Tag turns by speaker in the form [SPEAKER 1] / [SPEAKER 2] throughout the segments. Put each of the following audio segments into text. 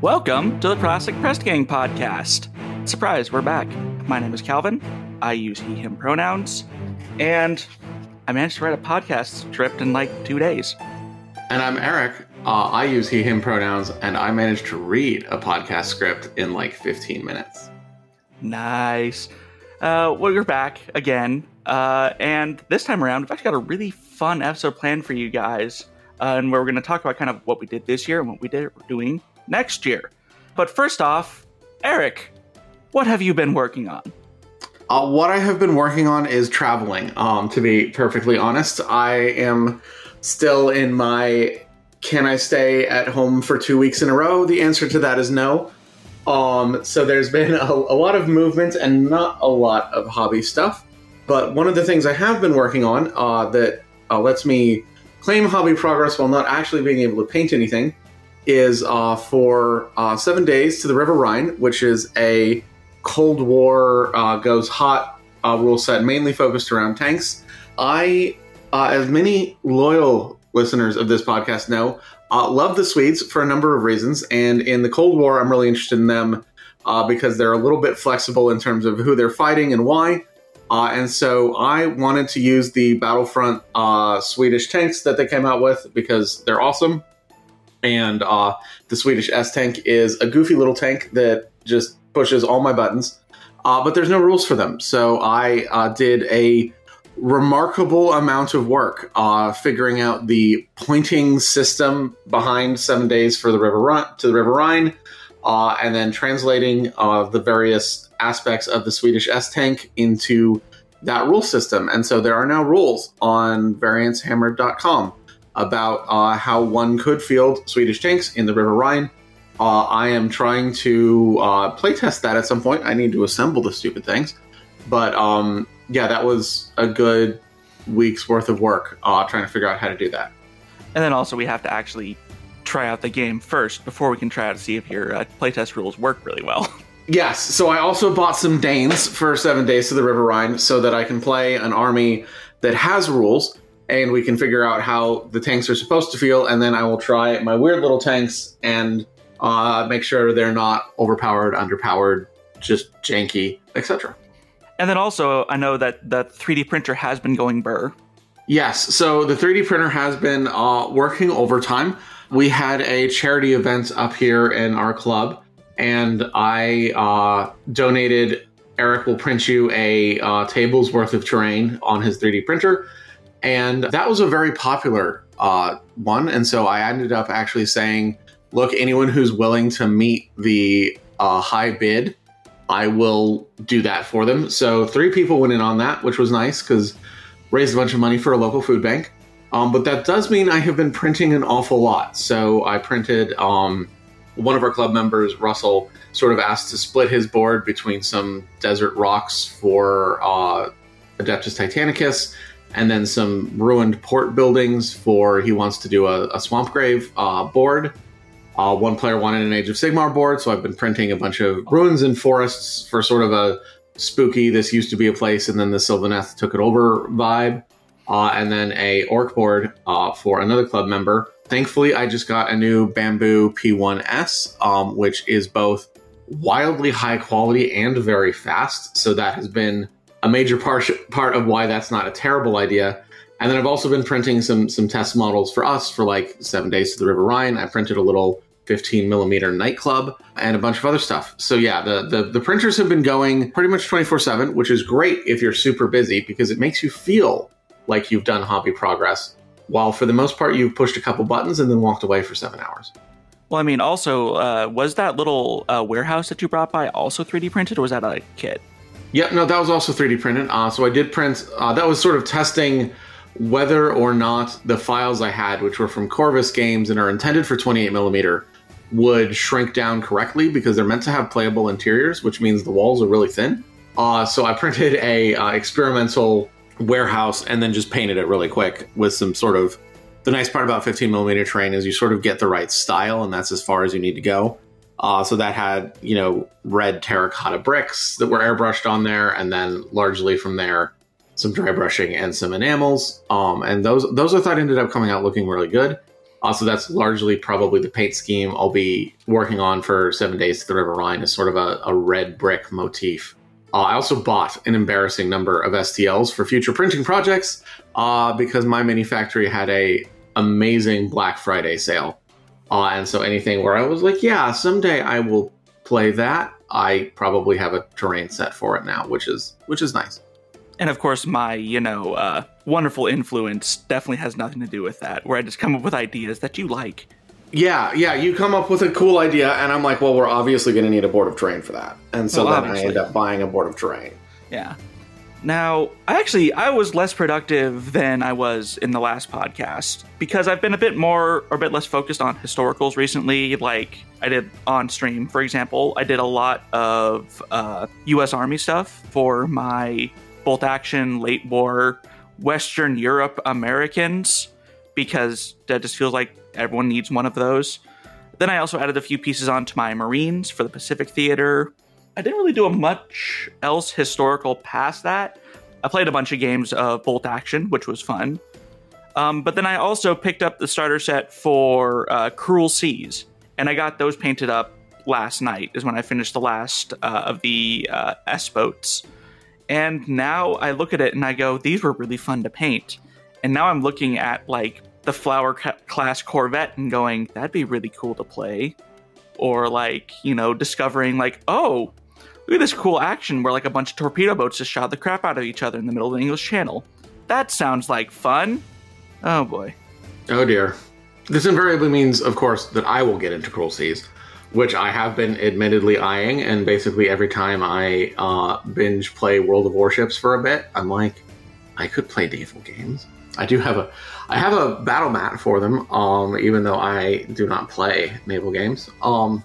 [SPEAKER 1] Welcome to the Classic Press Gang podcast. Surprise, we're back. My name is Calvin. I use he, him pronouns. And I managed to write a podcast script in like two days.
[SPEAKER 2] And I'm Eric. Uh, I use he, him pronouns, and I managed to read a podcast script in like 15 minutes.
[SPEAKER 1] Nice. Uh, well, you're back again. Uh, and this time around, we've actually got a really fun episode planned for you guys. Uh, and we're going to talk about kind of what we did this year and what we did doing next year. But first off, Eric, what have you been working on?
[SPEAKER 2] Uh, what I have been working on is traveling. Um, to be perfectly honest, I am still in my can I stay at home for two weeks in a row? The answer to that is no. Um, so there's been a, a lot of movement and not a lot of hobby stuff. But one of the things I have been working on uh, that uh, lets me claim hobby progress while not actually being able to paint anything is uh, for uh, seven days to the River Rhine, which is a Cold War uh, goes hot uh, rule set mainly focused around tanks. I, uh, as many loyal listeners of this podcast know, uh, love the Swedes for a number of reasons. And in the Cold War, I'm really interested in them because they're a little bit flexible in terms of who they're fighting and why. Uh, and so I wanted to use the Battlefront uh, Swedish tanks that they came out with because they're awesome. And uh, the Swedish S tank is a goofy little tank that just pushes all my buttons, uh, but there's no rules for them. So I uh, did a remarkable amount of work uh, figuring out the pointing system behind Seven Days for the River Rhine to the River Rhine, and then translating the various aspects of the Swedish S tank into that rule system. And so there are now rules on variancehammer.com about uh, how one could field Swedish tanks in the River Rhine. Uh, I am trying to uh, playtest that at some point. I need to assemble the stupid things. But um, yeah, that was a good week's worth of work uh, trying to figure out how to do that.
[SPEAKER 1] And then also, we have to actually try out the game first before we can try out to see if your uh, playtest rules work really well.
[SPEAKER 2] Yes, so I also bought some Danes for seven days to the River Rhine so that I can play an army that has rules and we can figure out how the tanks are supposed to feel. And then I will try my weird little tanks and uh, make sure they're not overpowered, underpowered, just janky, etc.
[SPEAKER 1] And then also, I know that the 3D printer has been going burr.
[SPEAKER 2] Yes, so the 3D printer has been uh, working overtime. We had a charity event up here in our club and I uh, donated. Eric will print you a uh, table's worth of terrain on his 3D printer, and that was a very popular uh, one. And so I ended up actually saying, "Look, anyone who's willing to meet the uh, high bid, I will do that for them." So three people went in on that, which was nice because raised a bunch of money for a local food bank. Um, but that does mean I have been printing an awful lot. So I printed. Um, one of our club members, Russell, sort of asked to split his board between some desert rocks for uh, Adeptus Titanicus and then some ruined port buildings for he wants to do a, a swamp grave uh, board. Uh, one player wanted an Age of Sigmar board, so I've been printing a bunch of ruins and forests for sort of a spooky, this used to be a place and then the Sylvaneth took it over vibe. Uh, and then a orc board uh, for another club member Thankfully, I just got a new Bambu P1S, um, which is both wildly high quality and very fast. So that has been a major part part of why that's not a terrible idea. And then I've also been printing some some test models for us for like seven days to the River Rhine. I printed a little 15 millimeter nightclub and a bunch of other stuff. So yeah, the, the the printers have been going pretty much 24 seven, which is great if you're super busy because it makes you feel like you've done hobby progress while for the most part you've pushed a couple buttons and then walked away for seven hours.
[SPEAKER 1] Well, I mean, also, uh, was that little uh, warehouse that you brought by also 3D printed, or was that a kit?
[SPEAKER 2] Yep, no, that was also 3D printed. Uh, so I did print. Uh, that was sort of testing whether or not the files I had, which were from Corvus games and are intended for 28 millimeter, would shrink down correctly because they're meant to have playable interiors, which means the walls are really thin. Uh, so I printed a uh, experimental warehouse and then just painted it really quick with some sort of the nice part about 15 millimeter terrain is you sort of get the right style and that's as far as you need to go uh, so that had you know red terracotta bricks that were airbrushed on there and then largely from there some dry brushing and some enamels um, and those those i thought ended up coming out looking really good Also, that's largely probably the paint scheme I'll be working on for Seven Days to the River Rhine is sort of a, a red brick motif. Uh, I also bought an embarrassing number of STLs for future printing projects uh, because MyMiniFactory had a amazing Black Friday sale. Uh, and so anything where I was like, yeah, someday I will play that, I probably have a terrain set for it now, which is which is nice.
[SPEAKER 1] And of course, my, you know, uh, wonderful influence definitely has nothing to do with that, where I just come up with ideas that you like.
[SPEAKER 2] Yeah, yeah, you come up with a cool idea, and I'm like, well, we're obviously going to need a board of terrain for that. And so
[SPEAKER 1] Well,
[SPEAKER 2] then
[SPEAKER 1] obviously.
[SPEAKER 2] I end up buying a board of terrain.
[SPEAKER 1] Yeah. Now, I actually I was less productive than I was in the last podcast because I've been a bit more or a bit less focused on historicals recently. Like I did on stream, for example, I did a lot of uh, U.S. Army stuff for my bolt action late war Western Europe Americans because that just feels like everyone needs one of those. Then I also added a few pieces onto my Marines for the Pacific Theater. I didn't really do much else historical past that. I played a bunch of games of Bolt Action, which was fun. Um, but then I also picked up the starter set for uh, Cruel Seas, and I got those painted up last night. Is when I finished the last uh, of the uh, S boats, and now I look at it and I go, these were really fun to paint. And now I'm looking at like the Flower class Corvette and going, that'd be really cool to play. Or like, you know, discovering like, oh, look at this cool action where like a bunch of torpedo boats just shot the crap out of each other in the middle of the English Channel. That sounds like fun. Oh boy.
[SPEAKER 2] Oh dear. This invariably means, of course, that I will get into Cruel Seas, which I have been admittedly eyeing. And basically, every time I uh, binge play World of Warships for a bit, I'm like, I could play naval games. I do have a, I have a battle mat for them, um, even though I do not play naval games. Um,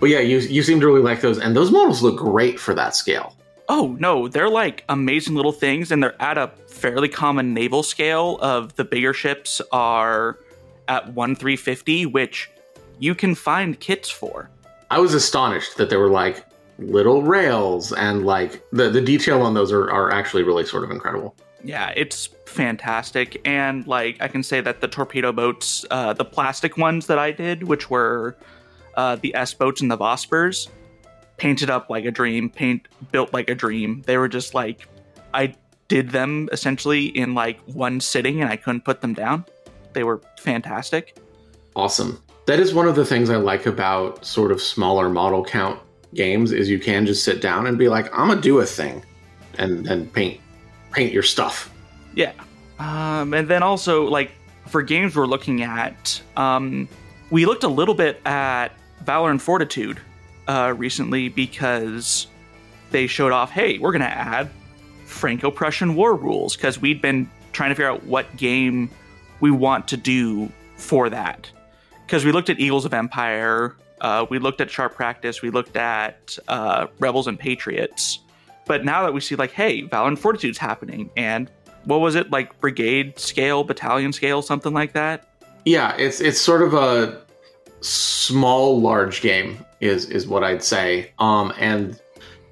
[SPEAKER 2] but yeah, you you seem to really like those, and those models look great for that scale.
[SPEAKER 1] Oh no, they're like amazing little things, and they're at a fairly common naval scale. Of the bigger ships are at one three fifty, which you can find kits for.
[SPEAKER 2] I was astonished that there were like little rails and like the the detail on those are, are actually really sort of incredible.
[SPEAKER 1] Yeah, it's fantastic, and like I can say that the torpedo boats, uh, the plastic ones that I did, which were uh, the S boats and the Vospers, painted up like a dream, paint built like a dream. They were just like I did them essentially in like one sitting, and I couldn't put them down. They were fantastic.
[SPEAKER 2] Awesome. That is one of the things I like about sort of smaller model count games is you can just sit down and be like, I'm gonna do a thing, and then paint paint your stuff.
[SPEAKER 1] Yeah. Um, and then also, like, for games we're looking at, um, we looked a little bit at Valor and Fortitude uh, recently because they showed off, hey, we're going to add Franco Prussian war rules because we'd been trying to figure out what game we want to do for that. Because we looked at Eagles of Empire, uh, we looked at Sharp Practice, we looked at uh, Rebels and Patriots. But now that we see, like, hey, Valor and Fortitude's happening, and what was it, like brigade scale, battalion scale, something like that?
[SPEAKER 2] Yeah, it's it's sort of a small large game is is what I'd say. Um, and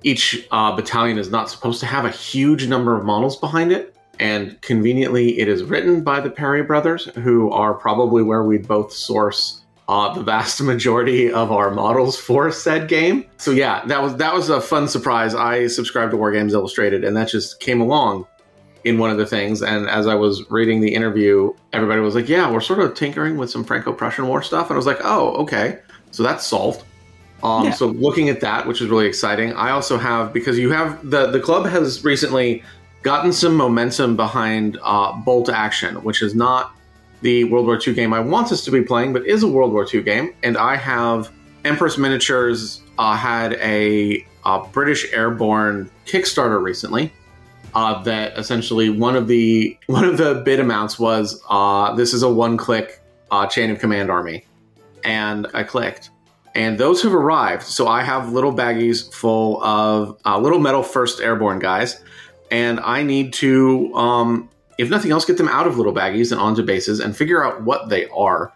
[SPEAKER 2] each uh, battalion is not supposed to have a huge number of models behind it. And conveniently, it is written by the Perry brothers, who are probably where we'd both source uh, the vast majority of our models for said game. So yeah, that was that was a fun surprise. I subscribed to War Games Illustrated, and that just came along in one of the things. And as I was reading the interview, everybody was like, "Yeah, we're sort of tinkering with some Franco-Prussian War stuff," and I was like, "Oh, okay, so that's solved." Um,
[SPEAKER 1] Yeah.
[SPEAKER 2] So looking at that, which is really exciting. I also have because you have the the club has recently gotten some momentum behind uh, Bolt Action, which is not the World War II game I want us to be playing, but is a World War II game. And I have Empress Miniatures uh, had a, uh British Airborne Kickstarter recently. Uh, that essentially one of the one of the bid amounts was uh, this is a one click uh, chain of command army, and I clicked, and those have arrived. So I have little baggies full of uh, little metal first airborne guys, and I need to, um, if nothing else, get them out of little baggies and onto bases and figure out what they are,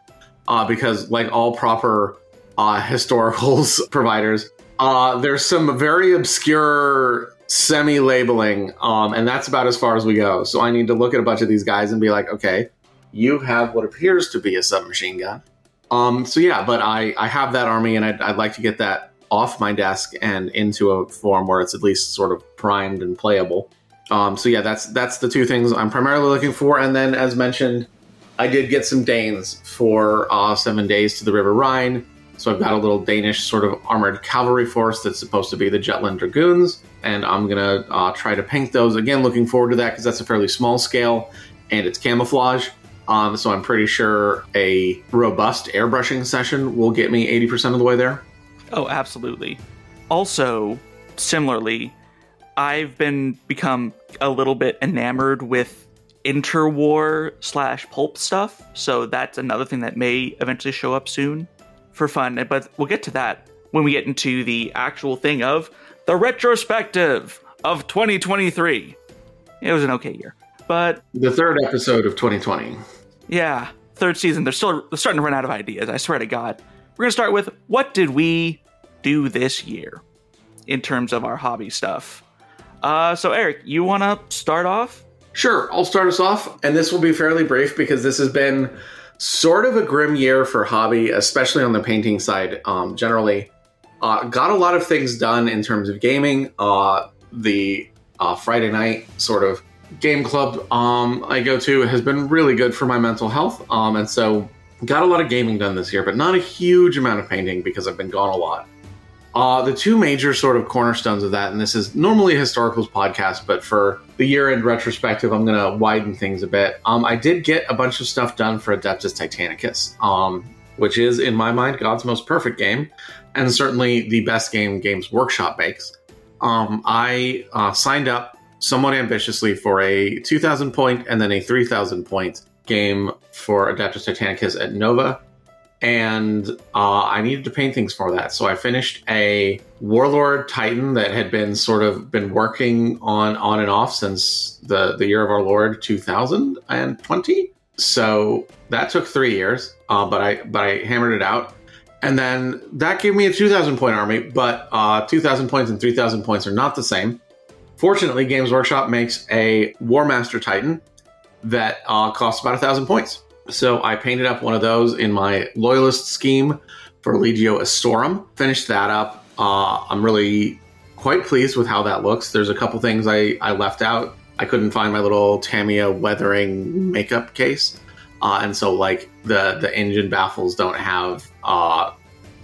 [SPEAKER 2] uh, because like all proper uh, historicals providers, uh, there's some very obscure semi-labeling, um, and that's about as far as we go. So I need to look at a bunch of these guys and be like, okay, You have what appears to be a submachine gun. Um, so yeah, but I, I have that army and I'd, I'd like to get that off my desk and into a form where it's at least sort of primed and playable. Um, so yeah, that's that's the two things I'm primarily looking for. And then, as mentioned, I did get some Danes for uh, seven days to the River Rhine. So I've got a little Danish sort of armored cavalry force that's supposed to be the Jutland Dragoons, and I'm gonna uh, try to paint those again. Looking forward to that because that's a fairly small scale and it's camouflage. Um, so I'm pretty sure a robust airbrushing session will get me 80% of the way there.
[SPEAKER 1] Oh, absolutely. Also, similarly, I've been become a little bit enamored with interwar slash pulp stuff. So that's another thing that may eventually show up soon for fun. But we'll get to that when we get into the actual thing of the retrospective of 2023. It was an okay year, but
[SPEAKER 2] the third episode of 2020.
[SPEAKER 1] Yeah, third season. They're still they're starting to run out of ideas. I swear to God. We're gonna start with what did we do this year in terms of our hobby stuff. Uh, so Eric, you want to start off?
[SPEAKER 2] Sure, I'll start us off, and this will be fairly brief because this has been sort of a grim year for hobby, especially on the painting side. Um, generally, uh, got a lot of things done in terms of gaming. Uh, the uh, Friday night sort of game club um, I go to has been really good for my mental health, um, and so got a lot of gaming done this year, but not a huge amount of painting because I've been gone a lot. Uh, the two major sort of cornerstones of that, and this is normally a historicals podcast, but for the year end retrospective, I'm going to widen things a bit. Um, I did get a bunch of stuff done for Adeptus Titanicus, um, which is, in my mind, God's most perfect game, and certainly the best game Games Workshop makes. Um, I uh, signed up somewhat ambitiously for a 2,000 point and then a 3,000 point game for Adeptus Titanicus at Nova and uh, I needed to paint things for that. So I finished a Warlord Titan that had been sort of been working on on and off since the the year of our Lord 2020. So that took three years, uh, but I but I hammered it out, and then that gave me a 2,000 point army. But uh, 2,000 points and 3,000 points are not the same. Fortunately, Games Workshop makes a War Master Titan that uh, costs about a thousand points. So I painted up one of those in my loyalist scheme for Legio Astorum. Finished that up. Uh, I'm really quite pleased with how that looks. There's a couple things I, I left out. I couldn't find my little Tamiya weathering makeup case. Uh, and so like the the engine baffles don't have uh,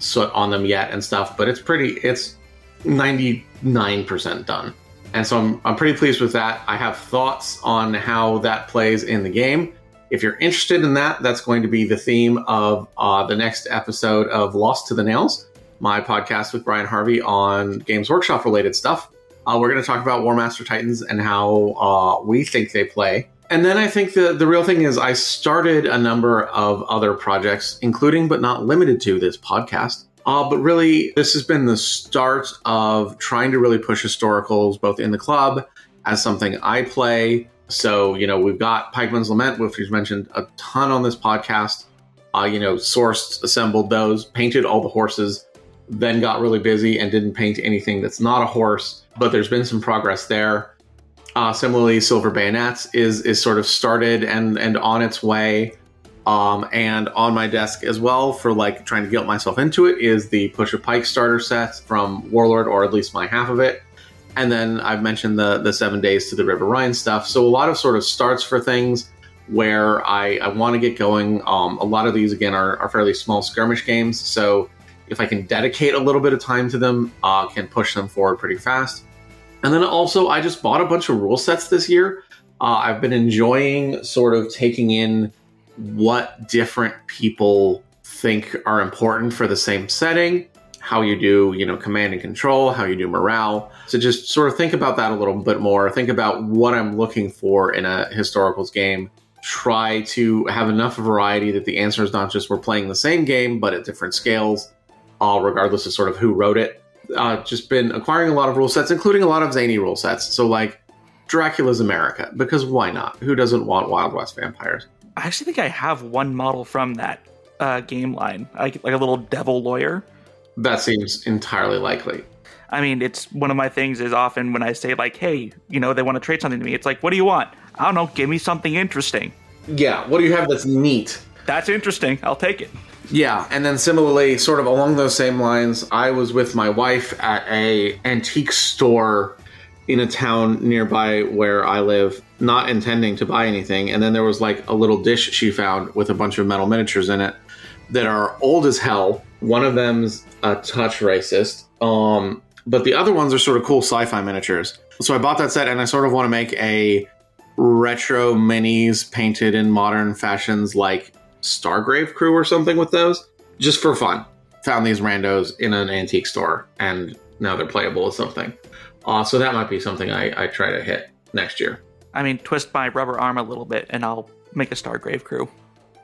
[SPEAKER 2] soot on them yet and stuff, but it's pretty it's 99% done. And so I'm, I'm pretty pleased with that. I have thoughts on how that plays in the game. If you're interested in that, that's going to be the theme of uh, the next episode of Lost to the Nails, my podcast with Brian Harvey on Games Workshop related stuff. Uh, we're going to talk about War Master Titans and how uh, we think they play. And then I think the, the real thing is I started a number of other projects, including but not limited to this podcast. Uh, but really, this has been the start of trying to really push historicals both in the club as something I play so, you know, we've got Pikeman's Lament, which we've mentioned a ton on this podcast. Uh, you know, sourced, assembled those, painted all the horses, then got really busy and didn't paint anything that's not a horse. But there's been some progress there. Uh, similarly, Silver Bayonets is is sort of started and and on its way. Um, and on my desk as well for like trying to guilt myself into it is the Push of Pike starter set from Warlord, or at least my half of it. And then I've mentioned the the seven days to the River Rhine stuff. So a lot of sort of starts for things where I, I want to get going. Um, a lot of these again are, are fairly small skirmish games. So if I can dedicate a little bit of time to them, uh, can push them forward pretty fast. And then also I just bought a bunch of rule sets this year. Uh, I've been enjoying sort of taking in what different people think are important for the same setting how you do, you know, command and control, how you do morale. So just sort of think about that a little bit more. Think about what I'm looking for in a historicals game. Try to have enough variety that the answer is not just we're playing the same game, but at different scales, all regardless of sort of who wrote it. Uh, just been acquiring a lot of rule sets, including a lot of zany rule sets. So like Dracula's America, because why not? Who doesn't want Wild West vampires?
[SPEAKER 1] I actually think I have one model from that uh, game line, like, like a little devil lawyer.
[SPEAKER 2] That seems entirely likely.
[SPEAKER 1] I mean, it's one of my things is often when I say like, "Hey, you know, they want to trade something to me." It's like, "What do you want?" I don't know. Give me something interesting.
[SPEAKER 2] Yeah, what do you have that's neat?
[SPEAKER 1] That's interesting. I'll take it.
[SPEAKER 2] Yeah, and then similarly, sort of along those same lines, I was with my wife at a antique store in a town nearby where I live, not intending to buy anything, and then there was like a little dish she found with a bunch of metal miniatures in it that are old as hell. One of them's a touch racist, um, but the other ones are sort of cool sci-fi miniatures. So I bought that set, and I sort of want to make a retro minis painted in modern fashions, like Stargrave Crew or something with those, just for fun. Found these randos in an antique store, and now they're playable with something. Uh, so that might be something I, I try to hit next year.
[SPEAKER 1] I mean, twist my rubber arm a little bit, and I'll make a Stargrave crew.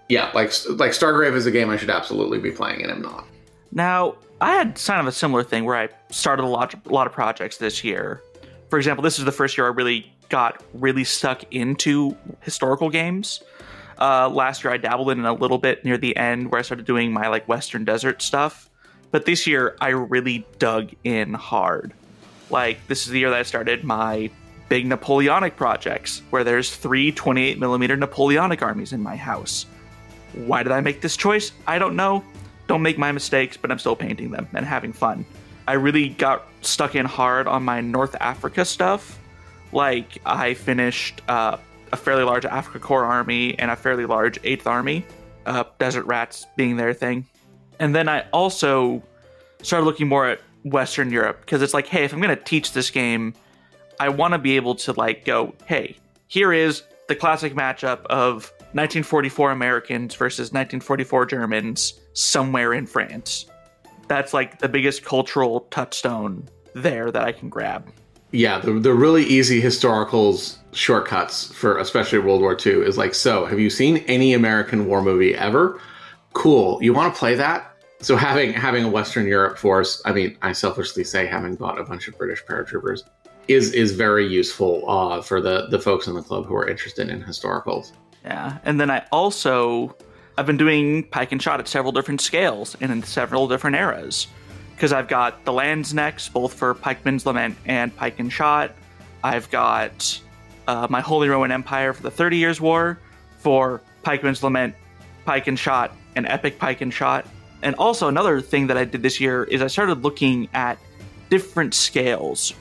[SPEAKER 2] Yeah, like like Stargrave is a game I should absolutely be playing, and I'm not.
[SPEAKER 1] Now, I had kind of a similar thing where I started a lot, a lot of projects this year. For example, this is the first year I really got really stuck into historical games. Uh, last year, I dabbled in a little bit near the end where I started doing my like Western Desert stuff. But this year, I really dug in hard. Like, this is the year that I started my big Napoleonic projects, where there's three 28 millimeter Napoleonic armies in my house. Why did I make this choice? I don't know. Don't make my mistakes, but I'm still painting them and having fun. I really got stuck in hard on my North Africa stuff. Like, I finished uh, a fairly large Afrika Korps army and a fairly large Eighth Army, uh, Desert Rats being their thing. And then I also started looking more at Western Europe because it's like, hey, if I'm going to teach this game, I want to be able to like go, hey, here is the classic matchup of 1944 Americans versus 1944 Germans somewhere in France. That's like the biggest cultural touchstone there that I can grab.
[SPEAKER 2] Yeah, the, the really easy historicals shortcuts for especially World War II is like, so have you seen any American war movie ever? Cool. You want to play that? So having having a Western Europe force, I mean, I selfishly say having bought a bunch of British paratroopers is is very useful uh, for the the folks in the club who are interested in historicals.
[SPEAKER 1] Yeah, and then I also I've been doing pike and shot at several different scales and in several different eras because I've got the Landsknechts both for Pikeman's Lament and Pike and Shot. I've got uh, my Holy Roman Empire for the Thirty Years' War for Pikeman's Lament, Pike and Shot, and Epic Pike and Shot. And also another thing that I did this year is I started looking at different scales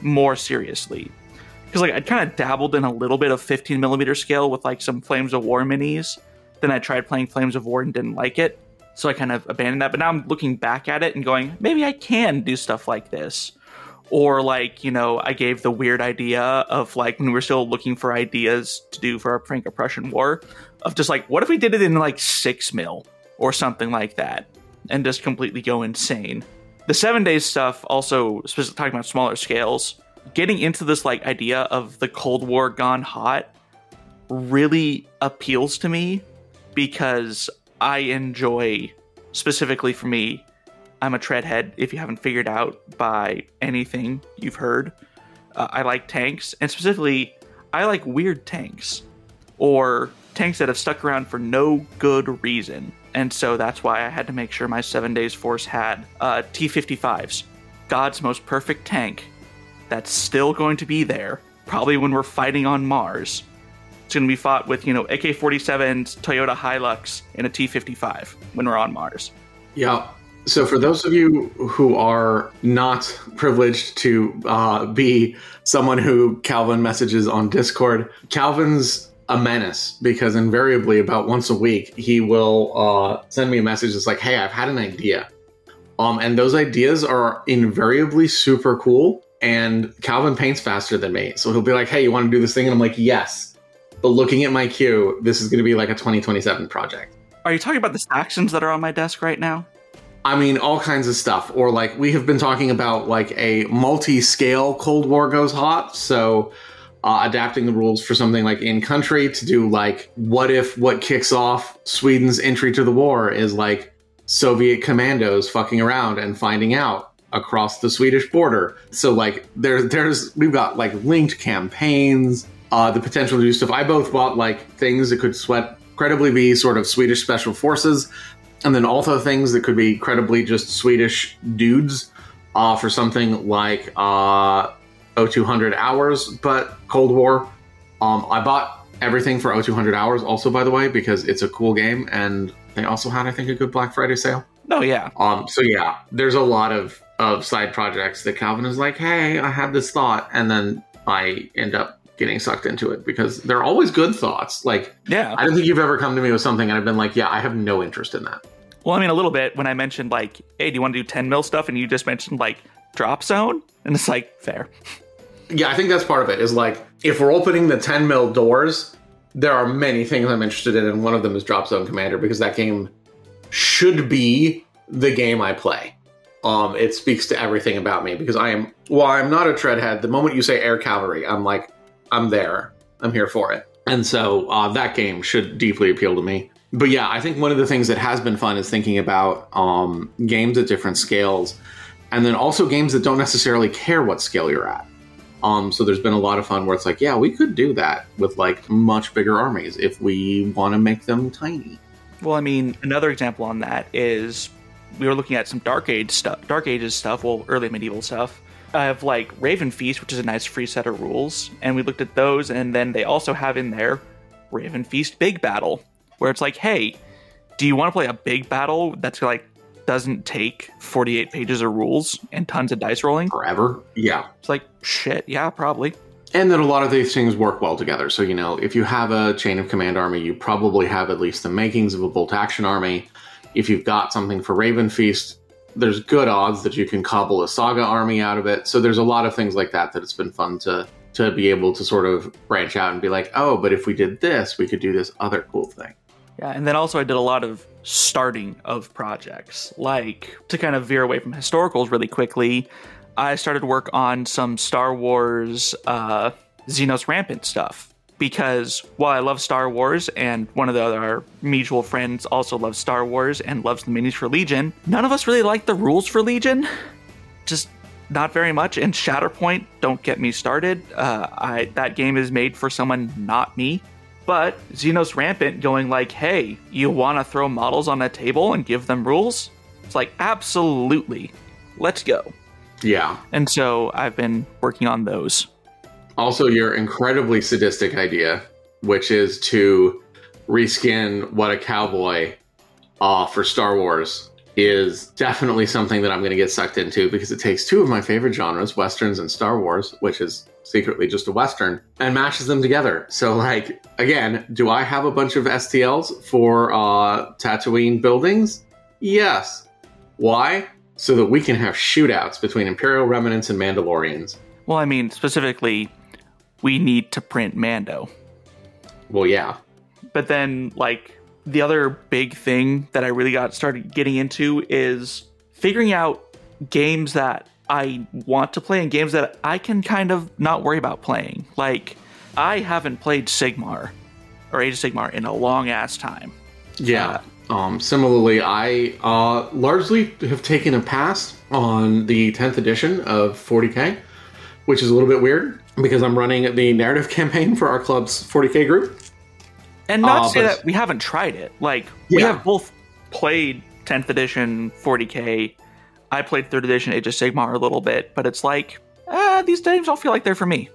[SPEAKER 1] more seriously. Because like I kind of dabbled in a little bit of 15 millimeter scale with like some Flames of War minis. Then I tried playing Flames of War and didn't like it. So I kind of abandoned that. But now I'm looking back at it and going, maybe I can do stuff like this. Or like, you know, I gave the weird idea of like when we were still looking for ideas to do for our Franco-Prussian War, of just like, what if we did it in like six mil? or something like that and just completely go insane. The seven days stuff, also talking about smaller scales, getting into this like idea of the Cold War gone hot really appeals to me because I enjoy, specifically for me, I'm a treadhead. If you haven't figured out by anything you've heard, uh, I like tanks, and specifically, I like weird tanks or tanks that have stuck around for no good reason and so that's why I had to make sure my Seven Days Force had uh, T 55s, God's most perfect tank that's still going to be there, probably when we're fighting on Mars. It's going to be fought with, you know, AK 47s, Toyota Hilux, and a T 55 when we're on Mars.
[SPEAKER 2] Yeah. So, for those of you who are not privileged to uh, be someone who Calvin messages on Discord, Calvin's a menace because invariably about once a week he will uh, send me a message that's like hey i've had an idea um, and those ideas are invariably super cool and calvin paints faster than me. So he'll be like hey you want to do this thing? And i'm like yes. But looking at my queue this is going to be like a 2027 project.
[SPEAKER 1] Are you talking about the actions that are on my desk right now?
[SPEAKER 2] I mean, all kinds of stuff. Or like we have been talking about like a multi-scale Cold War goes hot. So uh, adapting the rules for something like in country to do like what if what kicks off Sweden's entry to the war is like Soviet commandos fucking around and finding out across the Swedish border. So like there's there's we've got like linked campaigns, uh, the potential to do stuff. I both bought like things that could sweat credibly be sort of Swedish special forces, and then also things that could be credibly just Swedish dudes uh, for something like uh, 0200 hours, but Cold War. Um, I bought everything for 0200 hours, also, by the way, because it's a cool game. And they also had, I think, a good Black Friday sale.
[SPEAKER 1] Oh, yeah.
[SPEAKER 2] Um, so yeah, there's a lot of, of side projects that Calvin is like, hey, I had this thought. And then I end up getting sucked into it because they're always good thoughts. Like,
[SPEAKER 1] Yeah.
[SPEAKER 2] I don't think you've ever come to me with something and I've been like, yeah, I have no interest in that.
[SPEAKER 1] Well, I mean, a little bit when I mentioned, like, hey, do you want to do 10 mil stuff? And you just mentioned, like, drop zone. And it's like, fair.
[SPEAKER 2] Yeah, I think that's part of it. Is like if we're opening the 10 mil doors, there are many things I'm interested in, and one of them is Drop Zone Commander because that game should be the game I play. Um, it speaks to everything about me because I am while I'm not a treadhead. The moment you say air cavalry, I'm like, I'm there. I'm here for it. And so uh, that game should deeply appeal to me. But yeah, I think one of the things that has been fun is thinking about um, games at different scales, and then also games that don't necessarily care what scale you're at. Um, so there's been a lot of fun where it's like, yeah, we could do that with like much bigger armies if we want to make them tiny.
[SPEAKER 1] Well, I mean, another example on that is we were looking at some Dark Age stuff, Dark Ages stuff, well, early medieval stuff. I have like Raven Feast, which is a nice free set of rules, and we looked at those, and then they also have in there Raven Feast Big Battle, where it's like, hey, do you want to play a big battle that's like doesn't take 48 pages of rules and tons of dice rolling?
[SPEAKER 2] Forever, yeah.
[SPEAKER 1] It's like, shit, yeah, probably.
[SPEAKER 2] And that a lot of these things work well together. So, you know, if you have a chain of command army, you probably have at least the makings of a bolt action army. If you've got something for Raven Feast, there's good odds that you can cobble a saga army out of it. So there's a lot of things like that that it's been fun to to be able to sort of branch out and be like, oh, but if we did this, we could do this other cool thing.
[SPEAKER 1] Yeah, and then also I did a lot of starting of projects. Like to kind of veer away from historicals really quickly, I started work on some Star Wars uh Xenos Rampant stuff. Because while I love Star Wars and one of the other mutual friends also loves Star Wars and loves the minis for Legion, none of us really like the rules for Legion. Just not very much. And Shatterpoint, don't get me started. Uh, I that game is made for someone not me. But Xenos Rampant going like, hey, you want to throw models on a table and give them rules? It's like, absolutely. Let's go.
[SPEAKER 2] Yeah.
[SPEAKER 1] And so I've been working on those.
[SPEAKER 2] Also, your incredibly sadistic idea, which is to reskin what a cowboy uh, for Star Wars, is definitely something that I'm going to get sucked into because it takes two of my favorite genres, westerns and Star Wars, which is secretly just a western, and mashes them together. So, like, again, do I have a bunch of STLs for uh, Tatooine buildings? Yes. Why? So that we can have shootouts between Imperial remnants and Mandalorians.
[SPEAKER 1] Well, I mean, specifically, we need to print Mando.
[SPEAKER 2] Well, yeah.
[SPEAKER 1] But then, like, the other big thing that I really got started getting into is figuring out games that I want to play and games that I can kind of not worry about playing. Like, I haven't played Sigmar or Age of Sigmar in a long ass time.
[SPEAKER 2] Yeah. Um, similarly, I uh, largely have taken a pass on the 10th edition of 40k, which is a little bit weird because I'm running the narrative campaign for our club's 40k group.
[SPEAKER 1] And not
[SPEAKER 2] Uh,
[SPEAKER 1] to say that we haven't tried it. Like, we
[SPEAKER 2] Yeah.
[SPEAKER 1] have both played 10th edition 40k. I played 3rd edition Age of Sigmar a little bit, but it's like, ah, these games don't feel like they're for me.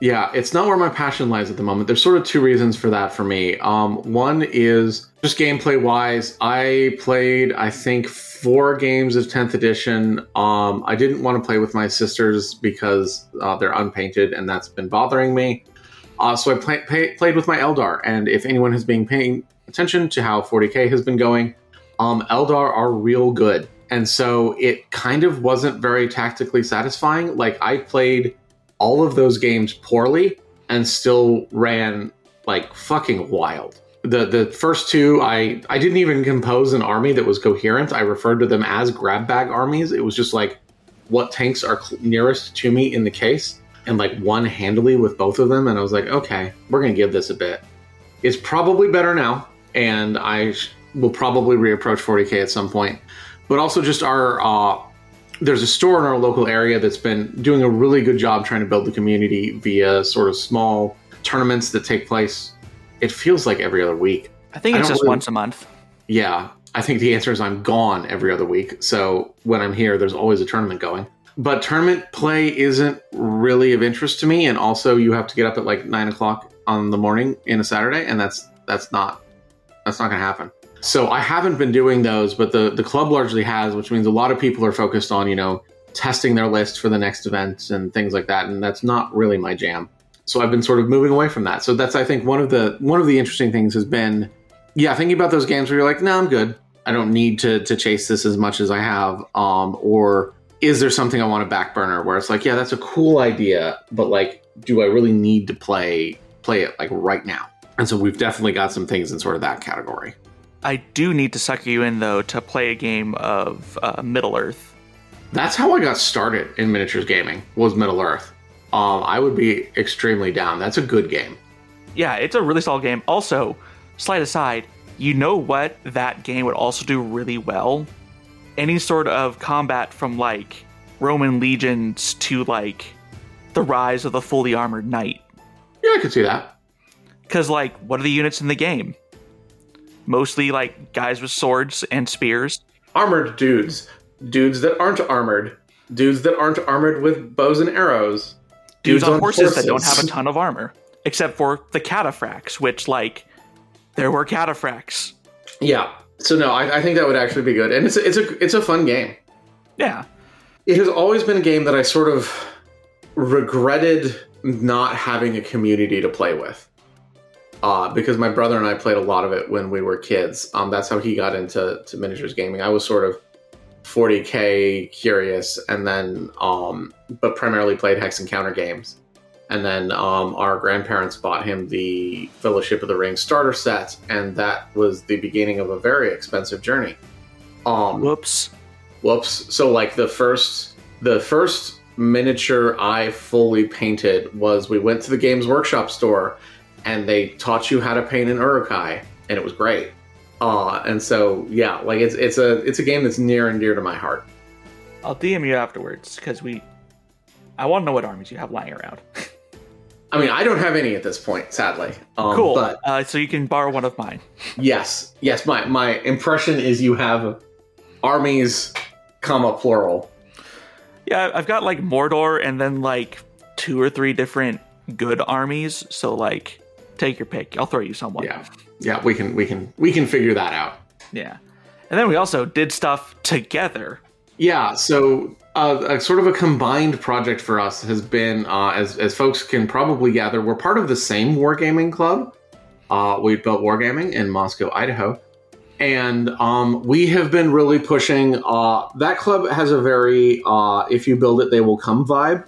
[SPEAKER 2] Yeah, it's not where my passion lies at the moment. There's sort of two reasons for that for me. Um, one is just gameplay wise. I played, I think, four games of 10th edition. Um, I didn't want to play with my sisters because uh, they're unpainted, and that's been bothering me. Uh, so I play, play, played with my Eldar, and if anyone has been paying attention to how 40k has been going, um, Eldar are real good. And so it kind of wasn't very tactically satisfying. Like, I played all of those games poorly and still ran like fucking wild. The the first two I I didn't even compose an army that was coherent. I referred to them as grab bag armies. It was just like what tanks are cl- nearest to me in the case and like one handily with both of them and I was like, "Okay, we're to give this a bit." It's probably better now and I sh- will probably reapproach 40k at some point. But also just our uh there's a store in our local area that's been doing a really good job trying to build the community via sort of small tournaments that take place. It feels like every other week.
[SPEAKER 1] I think it's
[SPEAKER 2] don't
[SPEAKER 1] just
[SPEAKER 2] really-
[SPEAKER 1] once a month.
[SPEAKER 2] Yeah, I think the answer is I'm gone every other week. So when I'm here, there's always a tournament going. But tournament play isn't really of interest to me. And also, you have to get up at like nine o'clock on the morning in a Saturday, and that's that's not that's not going to happen. So I haven't been doing those, but the the club largely has, which means a lot of people are focused on you know testing their list for the next event and things like that, and that's not really my jam. So I've been sort of moving away from that. So that's I think one of the one of the interesting things has been, yeah, thinking about those games where you're like, no, I'm good. I don't need to to chase this as much as I have, um, or is there something I want to back burner where it's like, yeah, that's a cool idea, but like, do I really need to play play it like right now? And so we've definitely got some things in sort of that category.
[SPEAKER 1] I do need to sucker you in though to play a game of uh, Middle Earth.
[SPEAKER 2] That's how I got started in miniatures gaming. Was Middle Earth. Um, I would be extremely down. That's a good game.
[SPEAKER 1] Yeah, it's a really solid game. Also, slight aside, you know what that game would also do really well? Any sort of combat from like Roman legions to like the rise of the fully armored knight.
[SPEAKER 2] Yeah, I could see that.
[SPEAKER 1] Because, like, what are the units in the game? Mostly like guys with swords and spears.
[SPEAKER 2] Armored dudes. Dudes that aren't armored. Dudes that aren't armored with bows and arrows.
[SPEAKER 1] Dudes, on, horses, that don't have a ton of armor. Except for the cataphracts, which, like, there were cataphracts.
[SPEAKER 2] Yeah. So no, I, I think that would actually be good, and it's a, it's a it's a fun game.
[SPEAKER 1] Yeah.
[SPEAKER 2] It has always been a game that I sort of regretted not having a community to play with. Uh, because my brother and I played a lot of it when we were kids. Um, that's how he got into to miniatures gaming. I was sort of 40k curious, and then um, but primarily played hex and counter games. And then um, our grandparents bought him the Fellowship of the Ring starter set, and that was the beginning of a very expensive journey. Um,
[SPEAKER 1] Whoops.
[SPEAKER 2] Whoops. So like the first the first miniature I fully painted was we went to the Games Workshop store and they taught you how to paint an Uruk-hai and it was great. Uh, and so yeah, like it's it's a it's a game that's near and dear to my heart.
[SPEAKER 1] I'll DM you afterwards because we. I want to know what armies you have lying around.
[SPEAKER 2] I mean, I don't have any at this point, sadly. Um,
[SPEAKER 1] cool.
[SPEAKER 2] But
[SPEAKER 1] uh, so you can borrow one of mine.
[SPEAKER 2] yes, yes, my my impression is you have armies, comma plural.
[SPEAKER 1] Yeah, I've got like Mordor and then like two or three different good armies. So like, take your pick. I'll throw you someone.
[SPEAKER 2] Yeah, yeah, we can we can we can figure that out.
[SPEAKER 1] Yeah. And then we also did stuff together.
[SPEAKER 2] Yeah, so uh, a sort of a combined project for us has been, uh, as as folks can probably gather, we're part of the same wargaming club. Uh, we built wargaming in Moscow, Idaho, and um, we have been really pushing. Uh, that club has a very uh, "if you build it, they will come" vibe,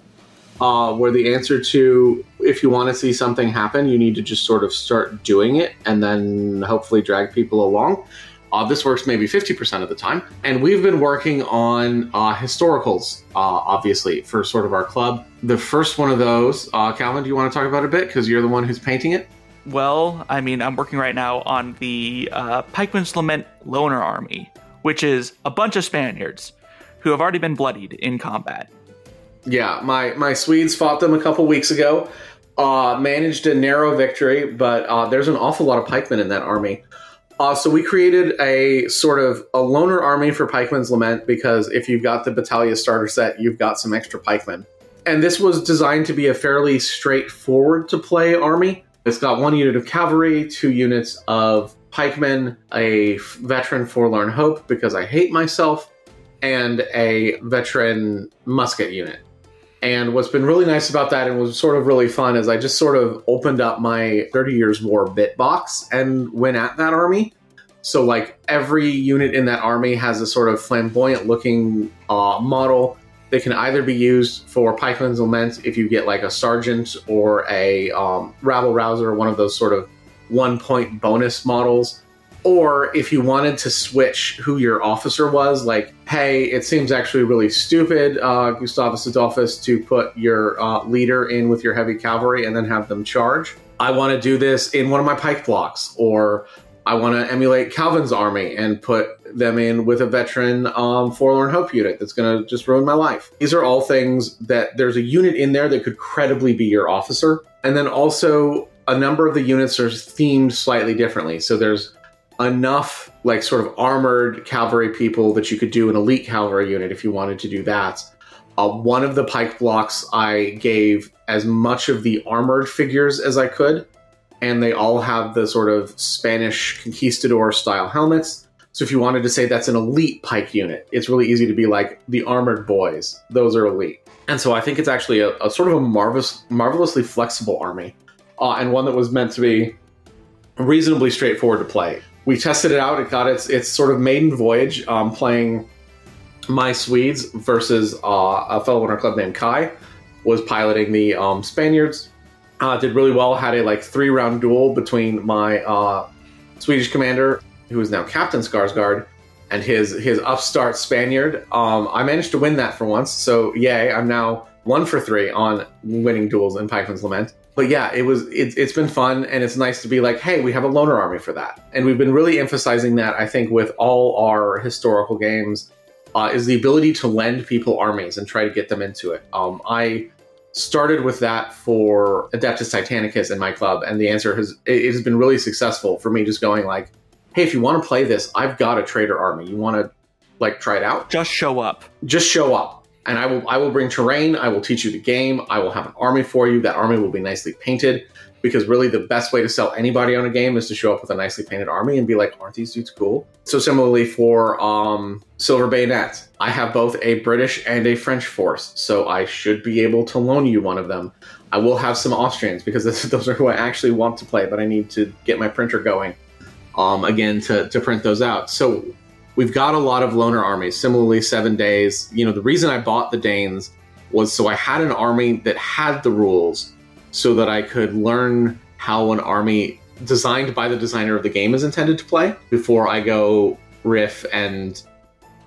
[SPEAKER 2] uh, where the answer to if you want to see something happen, you need to just sort of start doing it, and then hopefully drag people along. Uh, this works maybe 50% of the time. And we've been working on uh, historicals, uh, obviously, for sort of our club. The first one of those, uh, Calvin, do you want to talk about a bit? Because you're the one who's painting it.
[SPEAKER 1] Well, I mean, I'm working right now on the uh, Pikeman's Lament Loaner Army, which is a bunch of Spaniards who have already been bloodied in combat.
[SPEAKER 2] Yeah, my, my Swedes fought them a couple weeks ago, uh, managed a narrow victory, but uh, there's an awful lot of pikemen in that army. Uh, so we created a sort of a loaner army for Pikeman's Lament because if you've got the Battalion starter set, you've got some extra pikemen. And this was designed to be a fairly straightforward to play army. It's got one unit of cavalry, two units of pikemen, a veteran forlorn hope because I hate myself, and a veteran musket unit. And what's been really nice about that and was sort of really fun is I just sort of opened up my 30 Years War bit box and went at that army. So, like, every unit in that army has a sort of flamboyant looking uh, model that can either be used for Pikeman's Lament if you get like a sergeant or a um, rabble rouser, one of those sort of one point bonus models. Or if you wanted to switch who your officer was, like, hey, it seems actually really stupid, uh, Gustavus Adolphus, to put your uh, leader in with your heavy cavalry and then have them charge. I want to do this in one of my pike blocks, or I want to emulate Calvin's army and put them in with a veteran um, Forlorn Hope unit that's going to just ruin my life. These are all things that there's a unit in there that could credibly be your officer. And then also, a number of the units are themed slightly differently. So there's enough like sort of armored cavalry people that you could do an elite cavalry unit if you wanted to do that. Uh, one of the pike blocks I gave as much of the armored figures as I could, and they all have the sort of Spanish conquistador style helmets. So if you wanted to say that's an elite pike unit, it's really easy to be like the armored boys. Those are elite. And so I think it's actually a, a sort of a marvelous, marvelously flexible army, uh, and one that was meant to be reasonably straightforward to play. We tested it out. It got its its sort of maiden voyage um, playing my Swedes versus uh, a fellow in our club named Kai was piloting the um, Spaniards. Uh, did really well. Had a like three round duel between my uh, Swedish commander, who is now Captain Skarsgård, and his his upstart Spaniard. Um, I managed to win that for once, so yay! I'm now one for three on winning duels in Pikeman's Lament. But yeah, it was it, it's been fun, and it's nice to be like, hey, we have a loaner army for that, and we've been really emphasizing that. I think with all our historical games, uh, is the ability to lend people armies and try to get them into it. Um, I started with that for Adeptus Titanicus in my club, and the answer has it, it has been really successful for me. Just going like, hey, if you want to play this, I've got a trader army. You want to like try it out?
[SPEAKER 1] Just show up.
[SPEAKER 2] Just show up, and I will I will bring terrain. I will teach you the game. I will have an army for you. That army will be nicely painted. Because really, the best way to sell anybody on a game is to show up with a nicely painted army and be like, "Aren't these dudes cool?" So similarly for um, Silver Bayonets, I have both a British and a French force, so I should be able to loan you one of them. I will have some Austrians because those are who I actually want to play, but I need to get my printer going um, again to, to print those out. So we've got a lot of loaner armies. Similarly, Seven Days. You know, the reason I bought the Danes was so I had an army that had the rules so that I could learn how an army designed by the designer of the game is intended to play before I go riff and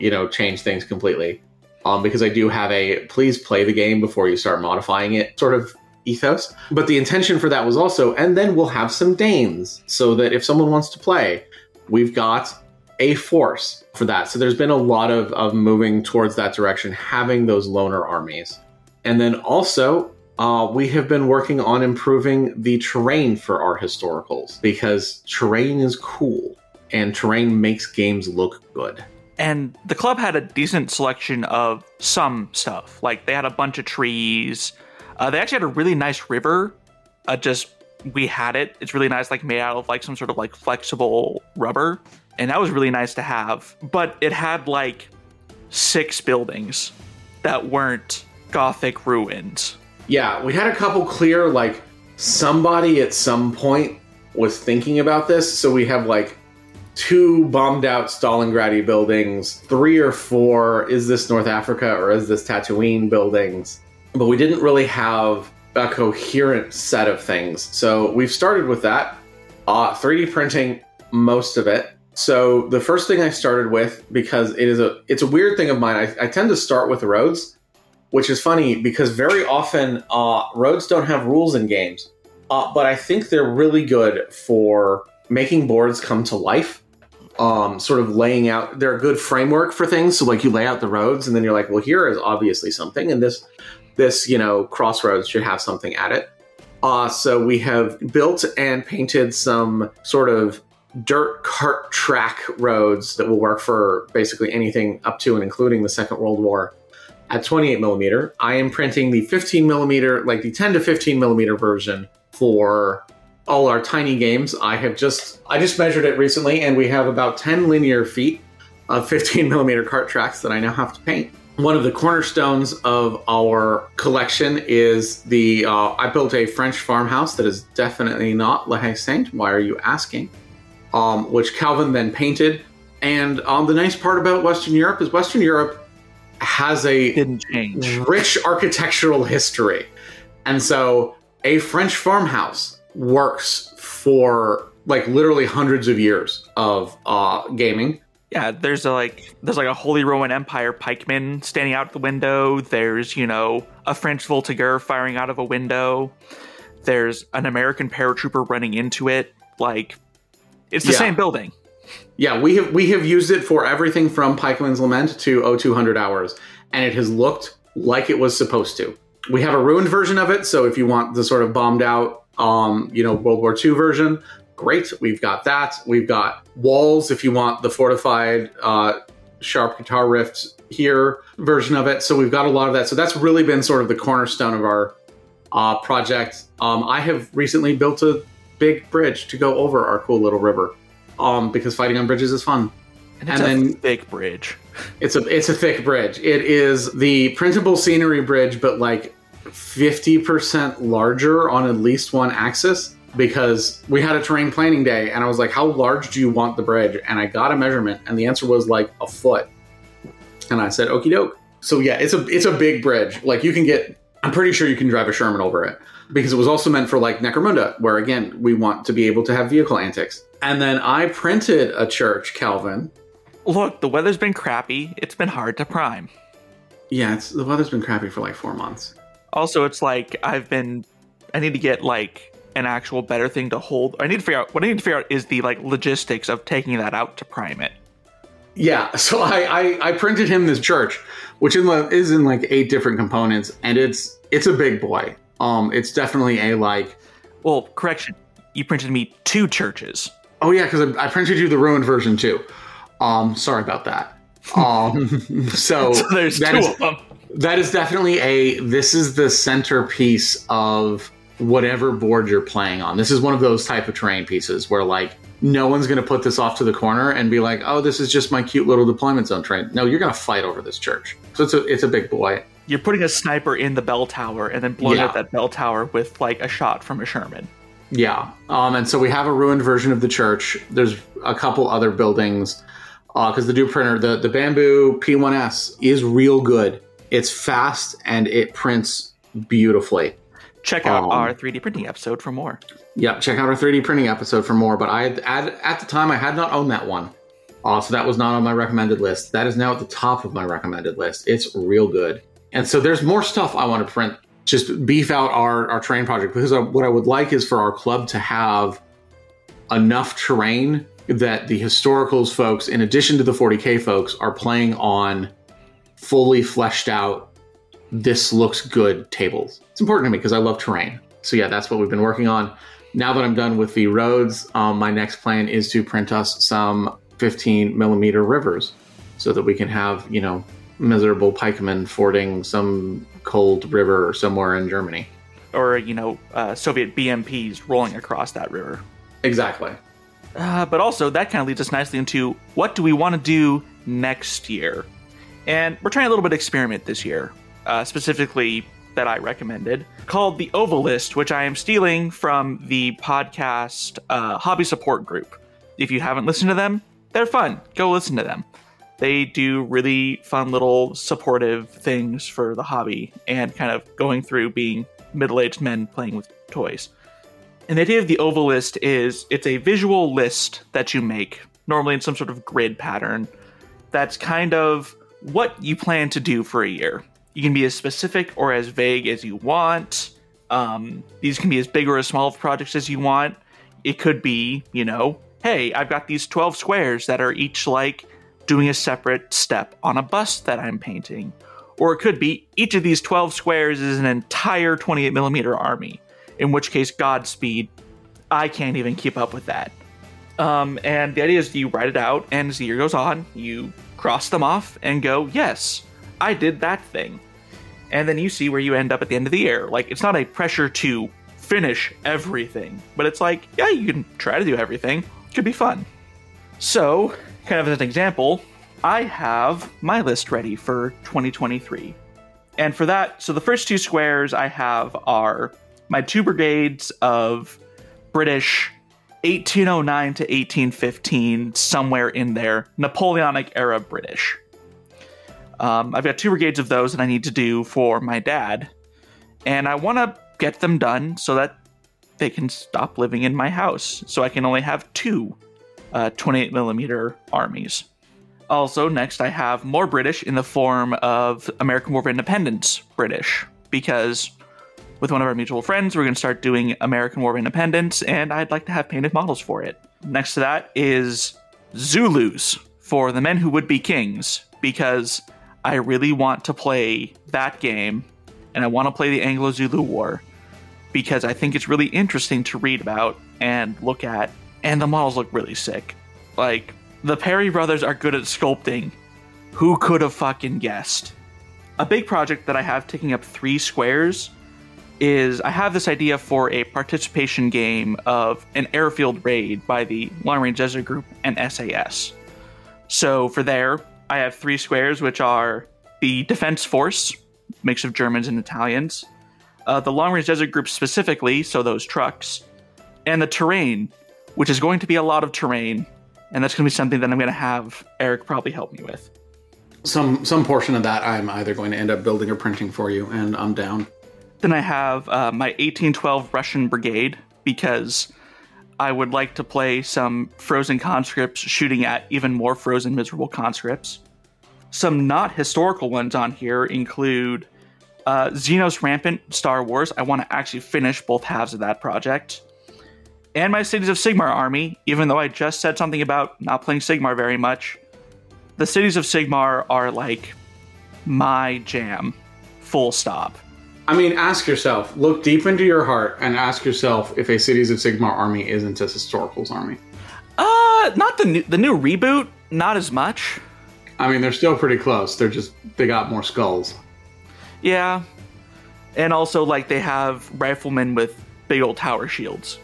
[SPEAKER 2] you know change things completely. Um, because I do have a please play the game before you start modifying it sort of ethos. But the intention for that was also, and then we'll have some Danes so that if someone wants to play, we've got a force for that. So there's been a lot of, of moving towards that direction, having those loaner armies. And then also, uh, we have been working on improving the terrain for our historicals because terrain is cool and terrain makes games look good.
[SPEAKER 1] And the club had a decent selection of some stuff. Like they had a bunch of trees. Uh, they actually had a really nice river. Uh, just we had it. It's really nice, like made out of like some sort of like flexible rubber, and that was really nice to have. But it had like six buildings that weren't gothic ruins.
[SPEAKER 2] Yeah, we had a couple clear, like, somebody at some point was thinking about this. So we have, like, two bombed out Stalingrad buildings, three or four, is this North Africa or is this Tatooine buildings? But we didn't really have a coherent set of things. So we've started with that. Uh, 3D printing most of it. So the first thing I started with, because it is a it's a weird thing of mine, I, I tend to start with roads which is funny because very often uh, roads don't have rules in games, uh, but I think they're really good for making boards come to life. Um, sort of laying out, they're a good framework for things. So, like, you lay out the roads, and then you're like, well, here is obviously something, and this, this, you know, crossroads should have something at it. Uh, so we have built and painted some sort of dirt cart track roads that will work for basically anything up to and including the Second World War at 28 millimeter. I am printing the 15 millimeter, like the 10 to 15 millimeter version for all our tiny games. I have just I just measured it recently, and we have about 10 linear feet of 15 millimeter cart tracks that I now have to paint. One of the cornerstones of our collection is the uh, I built a French farmhouse that is definitely not La Haye Sainte. Why are you asking? Um, which Calvin then painted. And um, the nice part about Western Europe is Western Europe has a
[SPEAKER 1] Didn't change.
[SPEAKER 2] rich architectural history. And so a French farmhouse works for like literally hundreds of years of uh, gaming.
[SPEAKER 1] Yeah, there's a like there's like a Holy Roman Empire pikeman standing out the window. There's, you know, a French Voltigeur firing out of a window. There's an American paratrooper running into it. Like it's the
[SPEAKER 2] Yeah.
[SPEAKER 1] same building.
[SPEAKER 2] Yeah, we have we have used it for everything from Pikeman's Lament to O200 Hours, and it has looked like it was supposed to. We have a ruined version of it, so if you want the sort of bombed out, um, you know, World War II version, great. We've got that. We've got walls if you want the fortified uh, sharp guitar riff here version of it. So we've got a lot of that. So that's really been sort of the cornerstone of our uh, project. Um, I have recently built a big bridge to go over our cool little river. Um, because fighting on bridges is fun.
[SPEAKER 1] And
[SPEAKER 2] And
[SPEAKER 1] a
[SPEAKER 2] then-
[SPEAKER 1] thick bridge.
[SPEAKER 2] It's a it's a thick bridge. It is the printable scenery bridge, but like fifty percent larger on at least one axis. Because we had a terrain planning day, and I was like, "How large do you want the bridge?" And I got a measurement, and the answer was like a foot. And I said, "Okie doke." So yeah, it's a it's a big bridge. Like you can get, I'm pretty sure you can drive a Sherman over it because it was also meant for like Necromunda, where again we want to be able to have vehicle antics. And then I printed a church, Calvin,
[SPEAKER 1] Look, the weather's been crappy. It's been hard to prime.
[SPEAKER 2] Yeah, it's the weather's been crappy for like four months.
[SPEAKER 1] Also, it's like I've been. I need to get like an actual better thing to hold. I need to figure out what I need to figure out is the like logistics of taking that out to prime it.
[SPEAKER 2] Yeah, so I I, I printed him this church, which in the, is in like eight different components, and it's it's a big boy. Um, it's definitely a like.
[SPEAKER 1] Well, correction. You printed me two churches.
[SPEAKER 2] Oh yeah, because I, I printed you the ruined version too. Um, sorry about that. Um, so,
[SPEAKER 1] So there's
[SPEAKER 2] that
[SPEAKER 1] two
[SPEAKER 2] is-
[SPEAKER 1] of them.
[SPEAKER 2] that is definitely a. This is the centerpiece of whatever board you're playing on. This is one of those type of terrain pieces where like no one's going to put this off to the corner and be like, "Oh, this is just my cute little deployment zone terrain." No, you're going to fight over this church. So it's a it's a big boy.
[SPEAKER 1] You're putting a sniper in the bell tower and then blowing
[SPEAKER 2] Yeah.
[SPEAKER 1] up that bell tower with like a shot from a Sherman.
[SPEAKER 2] Yeah. Um, and so we have a ruined version of the church. There's a couple other buildings because the Duke printer, the, the Bambu P1S, is real good. It's fast and it prints beautifully.
[SPEAKER 1] Check out
[SPEAKER 2] Um,
[SPEAKER 1] our 3D printing episode for more.
[SPEAKER 2] Yeah, check out our 3D printing episode for more. But I had, at, at the time I had not owned that one, uh, so that was not on my recommended list. That is now at the top of my recommended list. It's real good, and so there's more stuff I want to print. Just beef out our our terrain project because I, what I would like is for our club to have enough terrain that the historicals folks, in addition to the 40k folks, are playing on fully fleshed out. This looks good tables. It's important to me because I love terrain. So yeah, that's what we've been working on now that I'm done with the roads, um, my next plan is to print us some 15 millimeter rivers so that we can have, you know, miserable pikemen fording some cold river somewhere in Germany.
[SPEAKER 1] Or, you know, uh, Soviet BMPs rolling across that river.
[SPEAKER 2] Exactly.
[SPEAKER 1] Uh, but also, that kind of leads us nicely into what do we want to do next year? And we're trying a little bit of experiment this year, uh, specifically that I recommended, called the Oval List, which I am stealing from the podcast uh, Hobby Support Group. If you haven't listened to them, they're fun. Go listen to them. They do really fun little supportive things for the hobby and kind of going through being middle aged men playing with toys. And the idea of the oval list is it's a visual list that you make, normally in some sort of grid pattern, that's kind of what you plan to do for a year. You can be as specific or as vague as you want. Um, these can be as big or as small of projects as you want. It could be, you know, hey, I've got these 12 squares that are each like doing a separate step on a bust that I'm painting. Or it could be each of these 12 squares is an entire 28 millimeter army, in which case, Godspeed, I can't even keep up with that. Um, and the idea is you write it out, and as the year goes on, you cross them off and go, yes, I did that thing. And then you see where you end up at the end of the year. Like, it's not a pressure to finish everything, but it's like, yeah, you can try to do everything. It Could be fun. So, kind of as an example, I have my list ready for 2023. And for that, so the first two squares I have are my two brigades of British 1809 to 1815, somewhere in there, Napoleonic era British. Um, I've got two brigades of those that I need to do for my dad, and I want to get them done so that they can stop living in my house, so I can only have two uh, 28 millimeter armies. Also, next I have more British in the form of American War of Independence British, because with one of our mutual friends, we're going to start doing American War of Independence, and I'd like to have painted models for it. Next to that is Zulus for the men who would be kings, because I really want to play that game, and I want to play the Anglo Zulu War, because I think it's really interesting to read about and look at, and the models look really sick. Like, the Perry brothers are good at sculpting. Who could have fucking guessed? A big project that I have taking up three squares is I have this idea for a participation game of an airfield raid by the Long Range Desert Group and SAS. So for there, I have three squares, which are the Defense Force, mix of Germans and Italians, uh, the Long Range Desert Group specifically, so those trucks, and the terrain, which is going to be a lot of terrain, and that's going to be something that I'm going to have Eric probably help me with.
[SPEAKER 2] Some some portion of that I'm either going to end up building or printing for you, and I'm down.
[SPEAKER 1] Then I have uh, my 1812 Russian Brigade because I would like to play some frozen conscripts shooting at even more frozen miserable conscripts. Some not historical ones on here include uh, Xenos Rampant Star Wars. I want to actually finish both halves of that project. And my Cities of Sigmar army, even though I just said something about not playing Sigmar very much. The Cities of Sigmar are like my jam, full stop.
[SPEAKER 2] I mean, ask yourself, look deep into your heart and ask yourself if a Cities of Sigmar army isn't a historicals army.
[SPEAKER 1] Uh, not the new, the new reboot, not as much.
[SPEAKER 2] I mean, they're still pretty close. They're just they got more skulls.
[SPEAKER 1] Yeah. And also like they have riflemen with big old tower shields,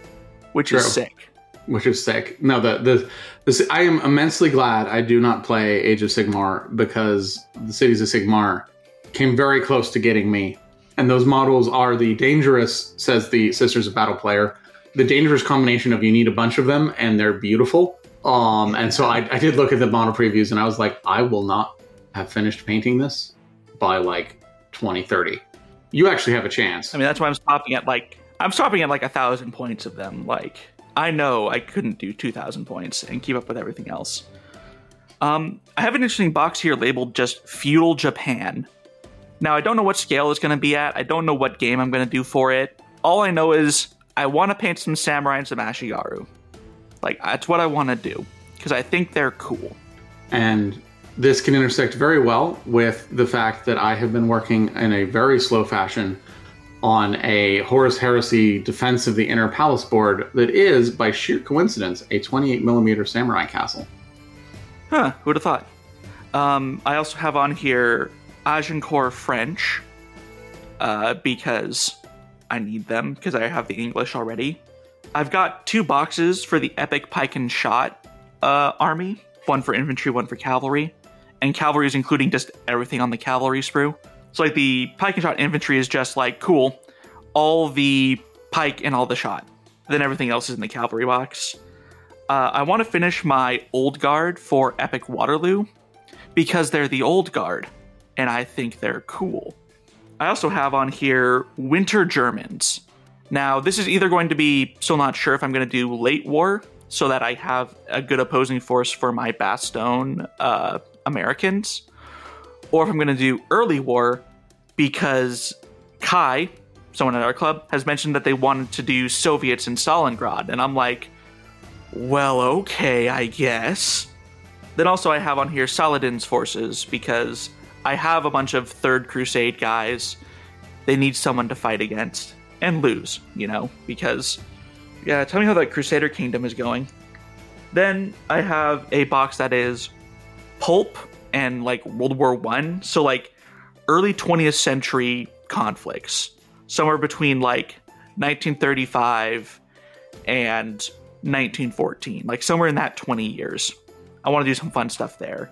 [SPEAKER 1] which
[SPEAKER 2] True.
[SPEAKER 1] is sick.
[SPEAKER 2] which is sick. No, the the this I am immensely glad I do not play Age of Sigmar because the cities of Sigmar came very close to getting me. And those models are the dangerous, says the Sisters of Battle player, the dangerous combination of you need a bunch of them and they're beautiful. Um, and so I, I did look at the model previews and I was like, I will not have finished painting this by like 2030. You actually have a chance.
[SPEAKER 1] I mean, that's why I'm stopping at like I'm stopping at like a thousand points of them. Like I know I couldn't do two thousand points and keep up with everything else. Um, I have an interesting box here labeled just feudal Japan. Now I don't know what scale it's going to be at. I don't know what game I'm going to do for it. All I know is I want to paint some samurai and some ashigaru. Like that's what I want to do because I think they're cool.
[SPEAKER 2] And this can intersect very well with the fact that I have been working in a very slow fashion on a Horus Heresy Defense of the Inner Palace board that is, by sheer coincidence, a 28 millimeter samurai castle.
[SPEAKER 1] Huh, who'd have thought? Um, I also have on here Agincourt French, uh, because I need them, because I have the English already. I've got two boxes for the Epic Pike and Shot uh, army one for infantry, one for cavalry. And cavalry is including just everything on the cavalry sprue. So, like, the Pike and Shot infantry is just like, cool, all the pike and all the shot. Then everything else is in the cavalry box. Uh, I want to finish my old guard for Epic Waterloo because they're the old guard, and I think they're cool. I also have on here Winter Germans. Now, this is either going to be still not sure if I'm going to do late war so that I have a good opposing force for my Bastogne uh, Americans, or if I'm going to do early war because Kai, someone at our club, has mentioned that they wanted to do Soviets in Stalingrad, and I'm like, well, okay, I guess. Then also I have on here Saladin's forces because I have a bunch of Third Crusade guys. They need someone to fight against and lose, you know, because yeah, tell me how that Crusader Kingdom is going. Then I have a box that is pulp and like World War One, so like early 20th century conflicts, somewhere between like 1935 and 1914, like somewhere in that 20 years. I want to do some fun stuff there.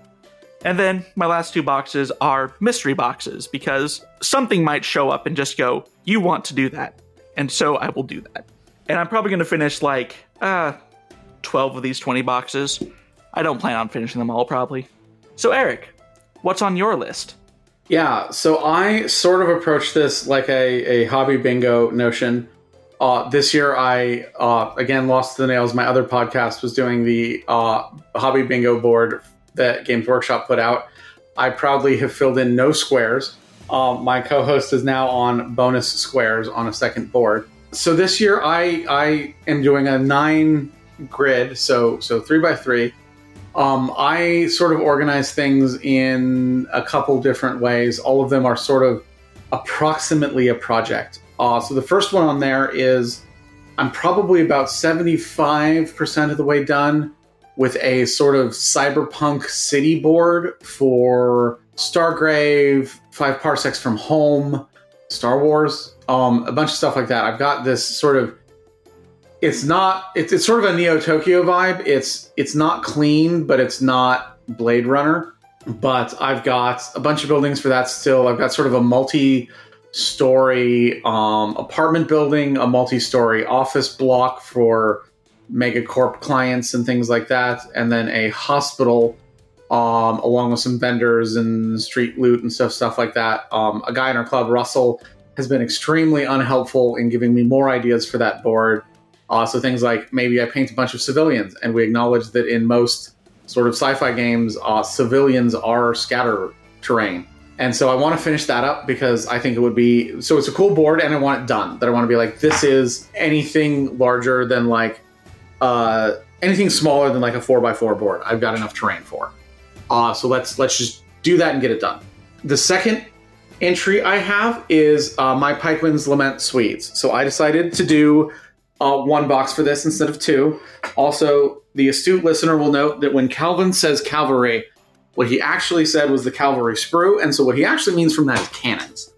[SPEAKER 1] And then my last two boxes are mystery boxes because something might show up and just go, You want to do that. And so I will do that. And I'm probably going to finish like uh, 12 of these 20 boxes. I don't plan on finishing them all probably. So, Eric, what's on your list?
[SPEAKER 2] Yeah, so I sort of approached this like a, a hobby bingo notion. Uh, this year, I uh, again lost the nails. My other podcast was doing the uh, hobby bingo board that Games Workshop put out. I proudly have filled in no squares. Um, my co-host is now on bonus squares on a second board. So this year, I I am doing a nine grid, so so three by three. Um, I sort of organize things in a couple different ways. All of them are sort of approximately a project. Uh, so the first one on there is I'm probably about 75% of the way done with a sort of cyberpunk city board for Stargrave, Five Parsecs from Home, Star Wars, um, a bunch of stuff like that. I've got this sort of it's not it's, it's sort of a Neo Tokyo vibe. It's it's not clean, but it's not Blade Runner. But I've got a bunch of buildings for that still. I've got sort of a multi story um, apartment building, a multi story office block for megacorp clients and things like that, and then a hospital um, along with some vendors and street loot and stuff, stuff like that. Um, a guy in our club, Russell, has been extremely unhelpful in giving me more ideas for that board. Uh, so things like maybe I paint a bunch of civilians, and we acknowledge that in most sort of sci-fi games, uh, civilians are scatter terrain. And so I want to finish that up because I think it would be so it's a cool board and I want it done. That I want to be like this is anything larger than like uh anything smaller than like a four by four board. I've got enough terrain for. Uh so let's let's just do that and get it done. The second entry I have is uh, my Pikeman's Lament Swedes. So I decided to do uh, one box for this instead of two. Also, the astute listener will note that when Calvin says cavalry, what he actually said was the cavalry sprue, and so what he actually means from that is cannons.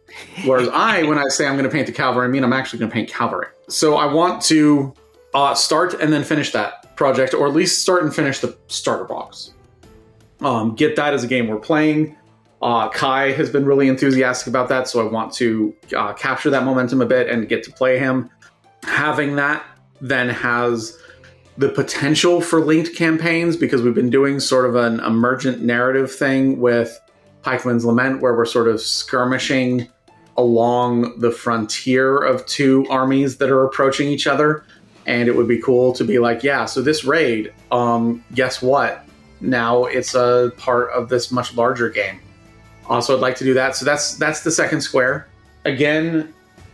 [SPEAKER 2] Whereas I, when I say I'm going to paint the cavalry, I mean I'm actually going to paint cavalry. So I want to uh, start and then finish that project, or at least start and finish the starter box. Um, get that as a game we're playing. Uh, Kai has been really enthusiastic about that, so I want to uh, capture that momentum a bit and get to play him. Having that then has the potential for linked campaigns because we've been doing sort of an emergent narrative thing with Pikeman's Lament, where we're sort of skirmishing along the frontier of two armies that are approaching each other. And it would be cool to be like, yeah, so this raid, um, guess what? Now it's a part of this much larger game. Also, I'd like to do that. So that's that's the second square. Again,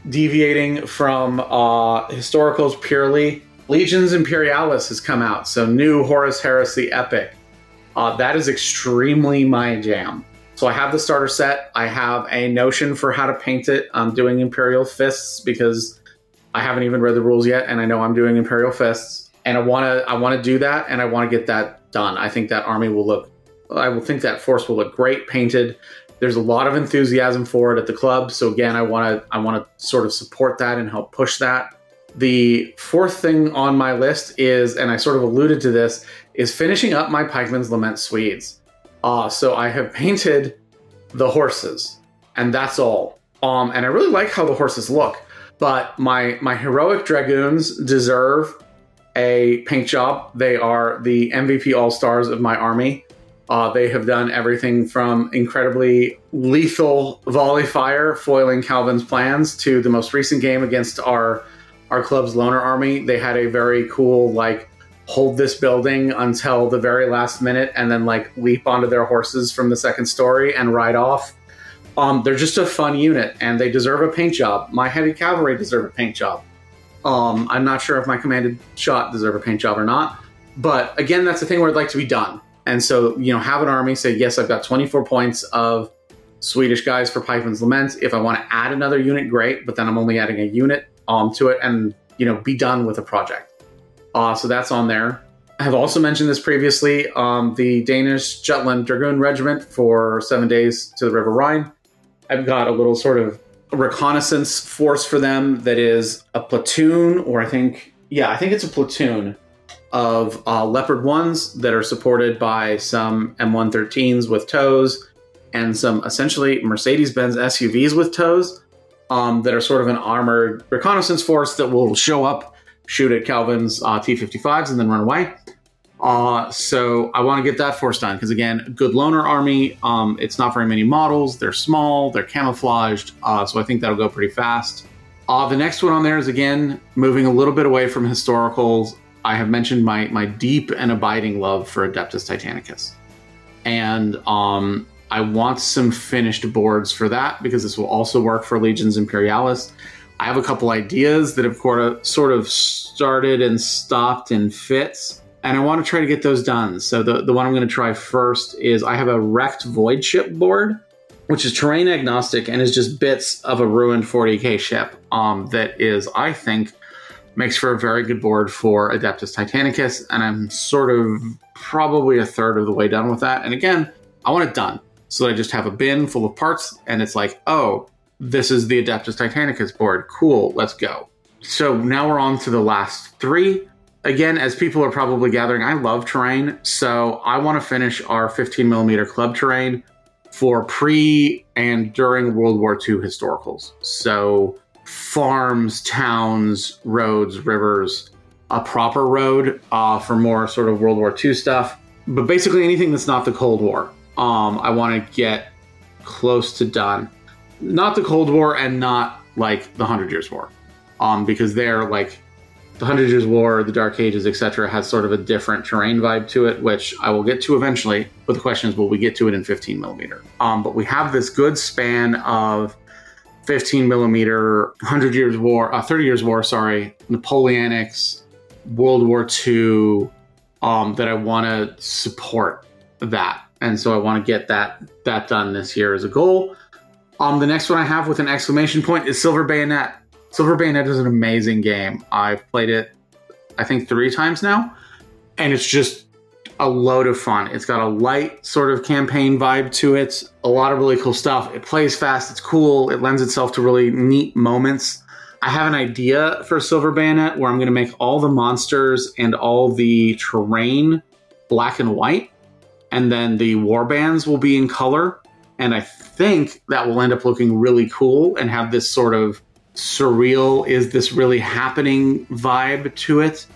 [SPEAKER 2] deviating from uh, historicals purely Legions Imperialis has come out, so new Horus Heresy Epic. Uh, that is extremely my jam. So I have the starter set. I have a notion for how to paint it. I'm doing Imperial Fists because I haven't even read the rules yet, and I know I'm doing Imperial Fists, and I want to I want to do that, and I want to get that done. I think that army will look. I will think that force will look great painted. There's a lot of enthusiasm for it at the club, so again, I want to I want to sort of support that and help push that. The fourth thing on my list is, and I sort of alluded to this, is finishing up my Pikeman's Lament Swedes. Uh, so I have painted the horses, and that's all. Um, and I really like how the horses look, but my my heroic dragoons deserve a paint job. They are the MVP All Stars of my army. Uh, they have done everything from incredibly lethal volley fire, foiling Calvin's plans, to the most recent game against our our club's loaner army, they had a very cool like hold this building until the very last minute and then like leap onto their horses from the second story and ride off. Um, they're just a fun unit and they deserve a paint job. My heavy cavalry deserve a paint job. Um, I'm not sure if my commanded shot deserve a paint job or not, but again, that's the thing where I'd like to be done. And so, you know, have an army say, yes, I've got 24 points of Swedish guys for Pikeman's Lament. If I want to add another unit, great, but then I'm only adding a unit um, to it and you know be done with a project. Uh, so that's on there. I have also mentioned this previously. Um, the Danish Jutland Dragoon Regiment for seven days to the River Rhine. I've got a little sort of reconnaissance force for them that is a platoon, or I think, yeah, I think it's a platoon of uh, Leopard 1s that are supported by some M113s with tows and some essentially Mercedes Benz SUVs with tows um, that are sort of an armored reconnaissance force that will show up, shoot at Calvin's uh, T 55s, and then run away. Uh, so I want to get that force done because, again, good loaner army. Um, it's not very many models. They're small, they're camouflaged. Uh, so I think that'll go pretty fast. Uh, the next one on there is, again, moving a little bit away from historicals. I have mentioned my, my deep and abiding love for Adeptus Titanicus. And um, I want some finished boards for that because this will also work for Legions Imperialis. I have a couple ideas that have sort of started and stopped in fits, and I want to try to get those done. So the, the one I'm going to try first is I have a wrecked void ship board, which is terrain agnostic and is just bits of a ruined 40k ship. Um, that is, I think, makes for a very good board for Adeptus Titanicus, and I'm sort of probably a third of the way done with that. And again, I want it done. So I just have a bin full of parts, and it's like, oh, this is the Adeptus Titanicus board. Cool, let's go. So now we're on to the last three. Again, as people are probably gathering, I love terrain. So I want to finish our 15 millimeter club terrain for pre and during World War II historicals. So farms, towns, roads, rivers, a proper road uh, for more sort of World War II stuff. But basically anything that's not the Cold War. Um, I want to get close to done. Not the Cold War and not like the Hundred Years' War, um, because they're like the Hundred Years' War, the Dark Ages, etc., has sort of a different terrain vibe to it, which I will get to eventually. But the question is, will we get to it in 15 millimeter? Um, but we have this good span of 15 millimeter, 100 Years' War, uh, 30 Years' War, sorry, Napoleonics, World War II, um, that I want to support that and so I want to get that that done this year as a goal. Um, the next one I have with an exclamation point is Silver Bayonet. Silver Bayonet is an amazing game. I've played it, I think, three times now, and it's just a load of fun. It's got a light sort of campaign vibe to it, a lot of really cool stuff. It plays fast, it's cool, it lends itself to really neat moments. I have an idea for Silver Bayonet where I'm going to make all the monsters and all the terrain black and white and then the war bands will be in color. And I think that will end up looking really cool and have this sort of surreal, is this really happening vibe to it.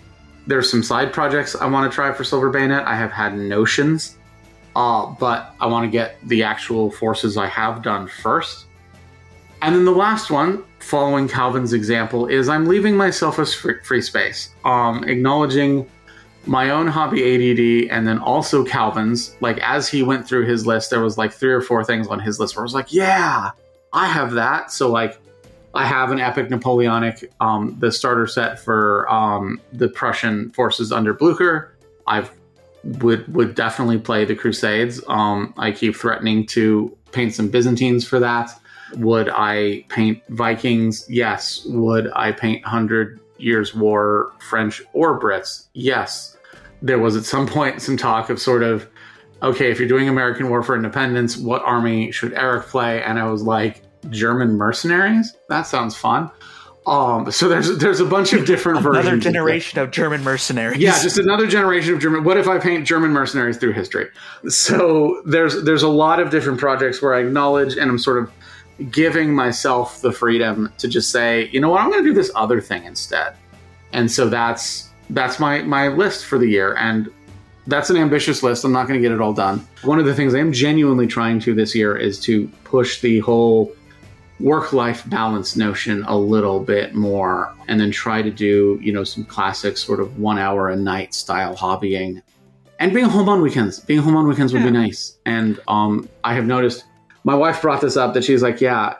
[SPEAKER 2] There's some side projects I want to try for Silver Bayonet. I have had notions, uh, but I want to get the actual forces I have done first. And then the last one, following Calvin's example, is I'm leaving myself a free space, um, acknowledging my own hobby ADD, and then also Calvin's. Like as he went through his list, there was like three or four things on his list where I was like, yeah, I have that. So like, I have an epic Napoleonic, um, the starter set for um, the Prussian forces under Blucher. I would would definitely play the Crusades. Um, I keep threatening to paint some Byzantines for that. Would I paint Vikings? Yes. Would I paint Hundred Years' War French or Brits? Yes there was at some point some talk of sort of, okay, if you're doing American War for Independence, what army should Eric play? And I was like, German mercenaries? That sounds fun. Um, so there's there's a bunch of different
[SPEAKER 1] another
[SPEAKER 2] versions.
[SPEAKER 1] Another generation of, of, German mercenaries.
[SPEAKER 2] Yeah, just another generation of German. What if I paint German mercenaries through history? So there's there's a lot of different projects where I acknowledge and I'm sort of giving myself the freedom to just say, you know what, I'm going to do this other thing instead. And so that's that's my my list for the year and that's an ambitious list. I'm not going to get it all done. One of the things I am genuinely trying to this year is to push the whole work life balance notion a little bit more and then try to do, you know, some classic sort of one hour a night style hobbying. And being home on weekends. Being home on weekends would yeah. be nice. And um, I have noticed my wife brought this up that she's like, yeah,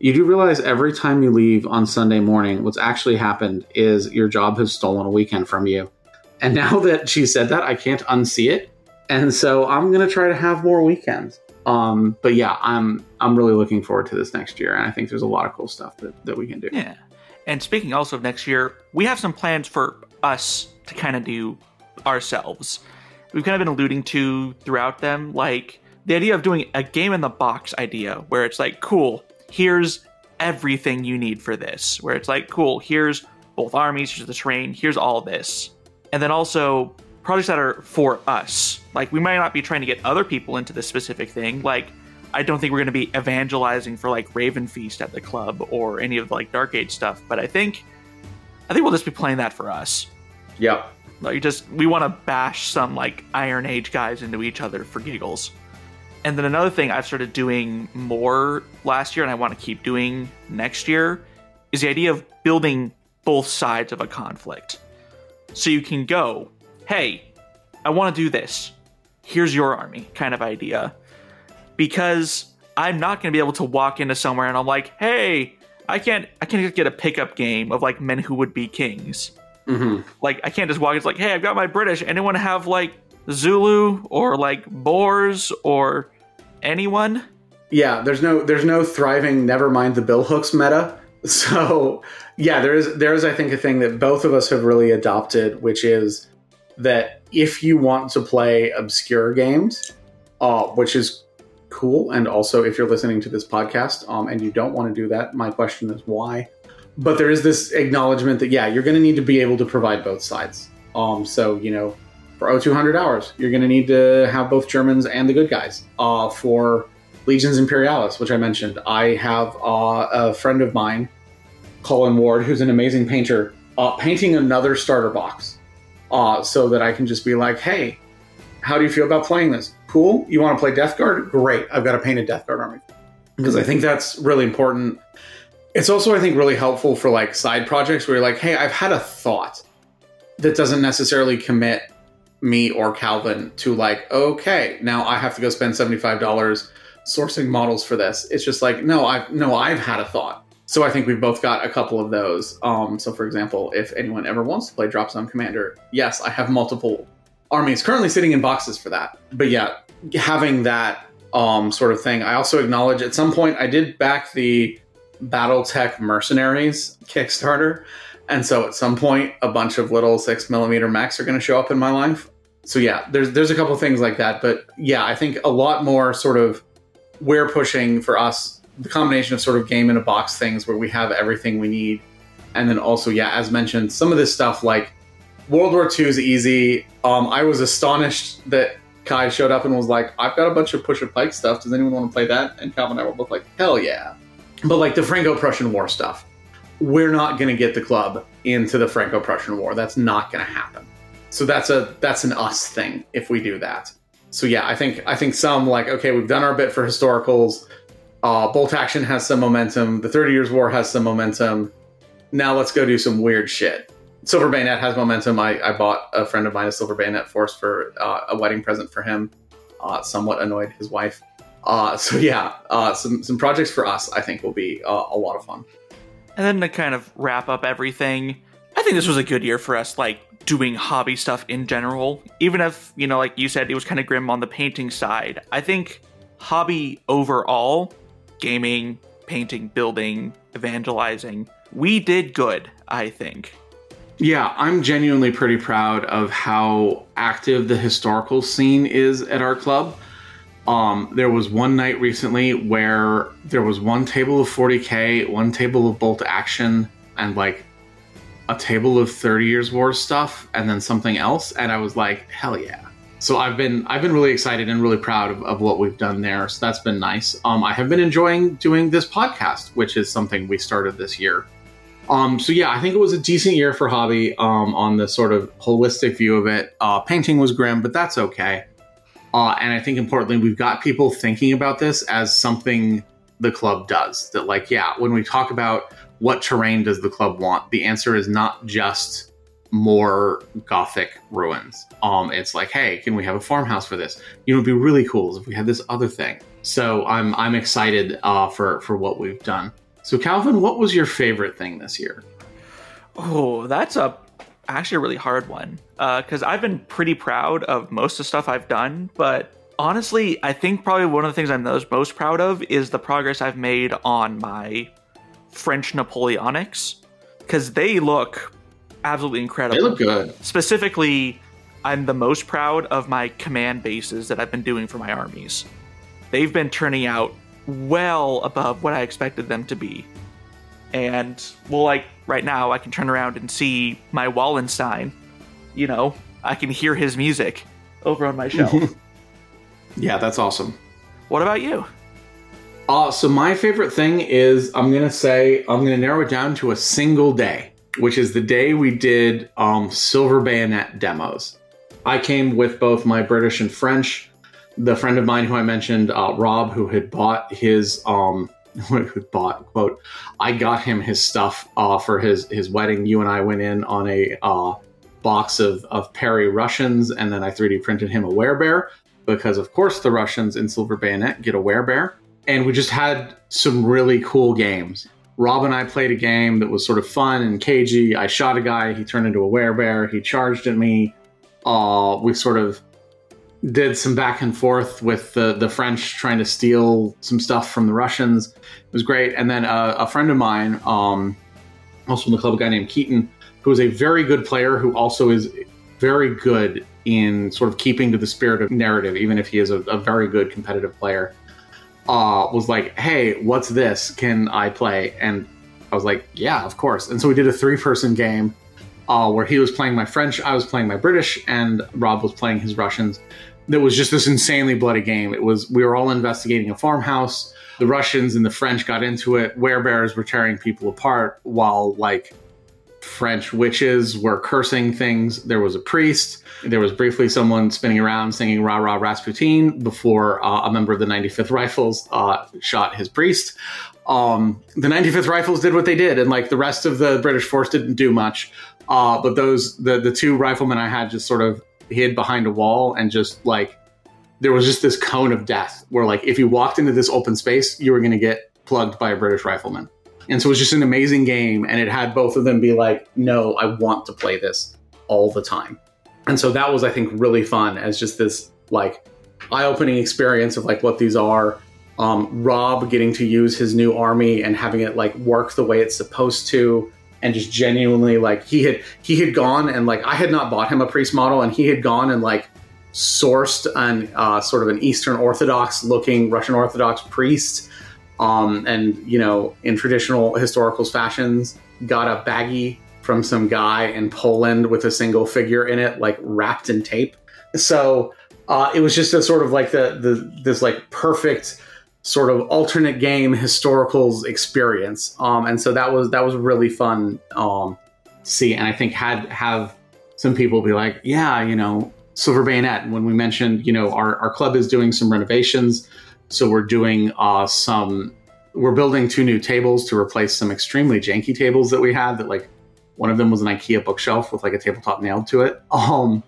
[SPEAKER 2] you do realize every time you leave on Sunday morning, what's actually happened is your job has stolen a weekend from you. And now that she said that, I can't unsee it. And so I'm gonna try to have more weekends. Um, but yeah, I'm I'm really looking forward to this next year, and I think there's a lot of cool stuff that, that we can do.
[SPEAKER 1] Yeah. And speaking also of next year, we have some plans for us to kind of do ourselves. We've kind of been alluding to throughout them, like the idea of doing a game in the box idea, where it's like, cool, here's everything you need for this. Where it's like, cool, here's both armies, here's the terrain, here's all this. And then also projects that are for us. Like we might not be trying to get other people into this specific thing. Like I don't think we're going to be evangelizing for like Raven Feast at the club or any of the, like Dark Age stuff, but I think I think we'll just be playing that for us.
[SPEAKER 2] Yep.
[SPEAKER 1] Like just we want to bash some like Iron Age guys into each other for giggles. And then another thing I've started doing more last year and I want to keep doing next year is the idea of building both sides of a conflict. So you can go, hey, I want to do this. Here's your army kind of idea. Because I'm not going to be able to walk into somewhere and I'm like, hey, I can't I can't just get a pickup game of like men who would be kings. Mm-hmm. Like I can't just walk. It's like, hey, I've got my British. Anyone have like Zulu or like Boers or anyone.
[SPEAKER 2] Yeah, there's no there's no thriving never mind the bill hooks meta. So yeah, there is there is I think a thing that both of us have really adopted, which is that if you want to play obscure games, uh, which is cool. And also, if you're listening to this podcast um, and you don't want to do that, my question is why? But there is this acknowledgement that, yeah, you're going to need to be able to provide both sides. Um, so, you know, for O200 hours, you're going to need to have both Germans and the good guys. Uh, for Legions Imperialis, which I mentioned, I have uh, a friend of mine, Colin Ward, who's an amazing painter, uh, painting another starter box uh, so that I can just be like, hey, how do you feel about playing this? Cool. You want to play Death Guard? Great. I've got to paint a Death Guard army. Because I think that's really important. It's also, I think, really helpful for like side projects where you're like, hey, I've had a thought that doesn't necessarily commit me or Calvin to like, okay, now I have to go spend $75 sourcing models for this. It's just like, no, I've no, I've had a thought. So I think we've both got a couple of those. Um, so for example, if anyone ever wants to play Drop Zone Commander, yes, I have multiple armies currently sitting in boxes for that. But yeah, having that um, sort of thing. I also acknowledge at some point I did back the BattleTech Mercenaries Kickstarter. And so at some point, a bunch of little six millimeter mechs are going to show up in my life. So yeah, there's there's a couple things like that, but yeah, I think a lot more sort of we're pushing for us the combination of sort of game in a box things where we have everything we need, and then also yeah, as mentioned, some of this stuff like World War II is easy. Um, I was astonished that Kai showed up and was like, "I've got a bunch of Push of Pike stuff. Does anyone want to play that?" And Calvin and I were both like, "Hell yeah!" But like the Franco-Prussian War stuff, we're not going to get the club into the Franco-Prussian War. That's not going to happen. So that's a that's an us thing if we do that. So yeah, I think I think some like okay, we've done our bit for historicals. Uh, Bolt Action has some momentum. The Thirty Years' War has some momentum. Now let's go do some weird shit. Silver Bayonet has momentum. I, I bought a friend of mine a Silver Bayonet Force for uh, a wedding present for him. Uh, somewhat annoyed his wife. Uh, so yeah, uh, some some projects for us I think will be uh, a lot of fun.
[SPEAKER 1] And then to kind of wrap up everything, I think this was a good year for us, like doing hobby stuff in general. Even if, you know, like you said, it was kind of grim on the painting side. I think hobby overall, gaming, painting, building, evangelizing, we did good, I think.
[SPEAKER 2] Yeah, I'm genuinely pretty proud of how active the historical scene is at our club. Um, there was one night recently where there was one table of 40k, one table of bolt action, and like a table of 30 years war stuff, and then something else. And I was like, hell yeah. So I've been I've been really excited and really proud of, of what we've done there. So that's been nice. Um, I have been enjoying doing this podcast, which is something we started this year. Um, so yeah, I think it was a decent year for hobby um, on the sort of holistic view of it. Uh, painting was grim, but that's okay. Uh, and I think importantly, we've got people thinking about this as something the club does. That like, yeah, when we talk about what terrain does the club want, the answer is not just more gothic ruins. Um, it's like, hey, can we have a farmhouse for this? You know, it'd be really cool if we had this other thing. So I'm I'm excited uh, for for what we've done. So, Calvin, what was your favorite thing this year?
[SPEAKER 1] Oh, that's a actually a really hard one because uh, I've been pretty proud of most of the stuff I've done, but honestly, I think probably one of the things I'm most most proud of is the progress I've made on my French Napoleonics because they look absolutely incredible.
[SPEAKER 2] They look good.
[SPEAKER 1] Specifically, I'm the most proud of my command bases that I've been doing for my armies. They've been turning out well above what I expected them to be. And, well, like, right now, I can turn around and see my Wallenstein. You know, I can hear his music over on my shelf.
[SPEAKER 2] yeah, that's awesome.
[SPEAKER 1] What about you?
[SPEAKER 2] Uh, so, my favorite thing is I'm going to say, I'm going to narrow it down to a single day, which is the day we did um, Silver Bayonet demos. I came with both my British and French the friend of mine who I mentioned, uh, Rob, who had bought his um, who bought quote, I got him his stuff uh, for his his wedding. You and I went in on a uh, box of of Perry Russians, and then I 3D printed him a werebear because, of course, the Russians in Silver Bayonet get a werebear, and we just had some really cool games. Rob and I played a game that was sort of fun and cagey. I shot a guy, he turned into a werebear, he charged at me. Uh, we sort of did some back and forth with the, the French trying to steal some stuff from the Russians. It was great. And then uh, a friend of mine, um, also from the club, a guy named Keaton, who is a very good player who also is very good in sort of keeping to the spirit of narrative, even if he is a, a very good competitive player. Uh, was like, "Hey, what's this? Can I play?" And I was like, "Yeah, of course." And so we did a three-person game uh, where he was playing my French, I was playing my British, and Rob was playing his Russians. There was just this insanely bloody game. It was we were all investigating a farmhouse. The Russians and the French got into it. Werebears were tearing people apart while like French witches were cursing things. There was a priest. There was briefly someone spinning around singing "Rah Rah Rasputin" before uh, a member of the 95th Rifles uh, shot his priest. Um, the 95th Rifles did what they did, and like the rest of the British force didn't do much. Uh, but those the the two riflemen I had just sort of hid behind a wall and just like there was just this cone of death where like if you walked into this open space, you were going to get plugged by a British rifleman. And so it was just an amazing game, and it had both of them be like, "No, I want to play this all the time." And so that was, I think, really fun as just this like eye-opening experience of like what these are. Um, Rob getting to use his new army and having it like work the way it's supposed to, and just genuinely like he had he had gone and like I had not bought him a priest model, and he had gone and like sourced an uh, sort of an Eastern Orthodox looking Russian Orthodox priest um, and you know in traditional historicals fashions got a baggie from some guy in poland with a single figure in it like wrapped in tape. So uh, it was just a sort of like the, the this like perfect sort of alternate game historicals experience. Um, and so that was that was really fun um, to see. And i think had have some people be like yeah you know silver bayonet when we mentioned you know our, our club is doing some renovations so we're doing uh, some, we're building two new tables to replace some extremely janky tables that we had. That like one of them was an IKEA bookshelf with like a tabletop nailed to it. Um,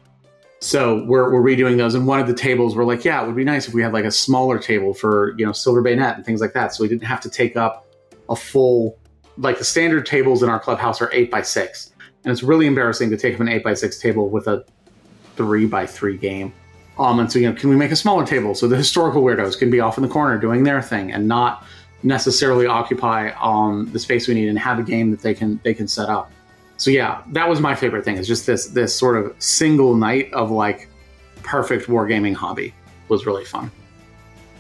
[SPEAKER 2] so we're we're redoing those, and one of the tables we're like, yeah, it would be nice if we had like a smaller table for you know silver bayonet and things like that, so we didn't have to take up a full like the standard tables in our clubhouse are eight by six, and it's really embarrassing to take up an eight by six table with a three by three game. Um, and so, you know, can we make a smaller table so the historical weirdos can be off in the corner doing their thing and not necessarily occupy um, the space we need and have a game that they can they can set up. So yeah, that was my favorite thing. Is just this this sort of single night of like perfect wargaming hobby was really fun.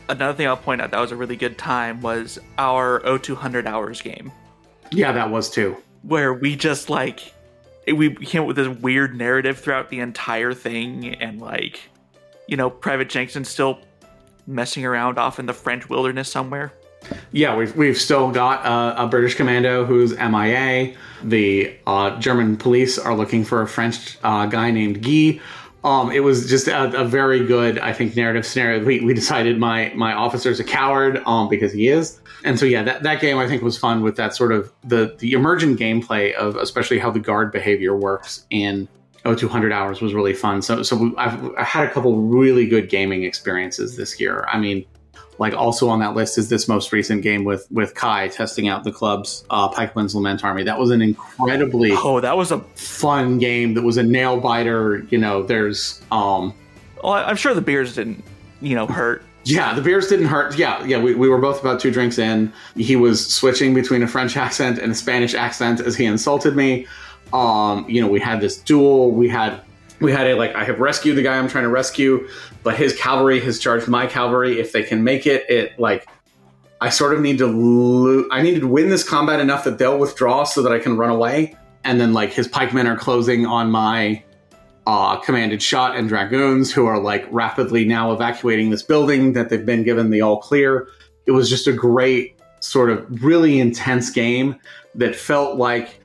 [SPEAKER 1] Another thing I'll point out that was a really good time was our O200 hours game.
[SPEAKER 2] Yeah, that was too.
[SPEAKER 1] Where we just like we came up with this weird narrative throughout the entire thing and like you know, Private Jenkins still messing around off in the French wilderness somewhere.
[SPEAKER 2] Yeah, we've, we've still got uh, a British commando who's MIA. The uh, German police are looking for a French uh, guy named Guy. Um, it was just a, a, very good, I think, narrative scenario. We, we decided my my officer's a coward um, because he is, and so yeah, that, that game I think was fun with that sort of the the emergent gameplay of especially how the guard behavior works in oh 200 hours was really fun so so I've, I had a couple really good gaming experiences this year i mean like also on that list is this most recent game with with kai testing out the club's uh, pikeman's lament army that was an incredibly
[SPEAKER 1] oh that was a
[SPEAKER 2] fun game that was a nail biter you know there's um
[SPEAKER 1] well i'm sure the beers didn't you know hurt
[SPEAKER 2] yeah, the beers didn't hurt. Yeah, yeah, we, we were both about two drinks in. He was switching between a French accent and a Spanish accent as he insulted me. Um, you know, we had this duel. We had we had a like I have rescued the guy I'm trying to rescue, but his cavalry has charged my cavalry. If they can make it, it like I sort of need to lo- I need to win this combat enough that they'll withdraw so that I can run away. And then like his pikemen are closing on my uh, commanded shot and dragoons who are like rapidly now evacuating this building that they've been given the all clear. It was just a great sort of really intense game that felt like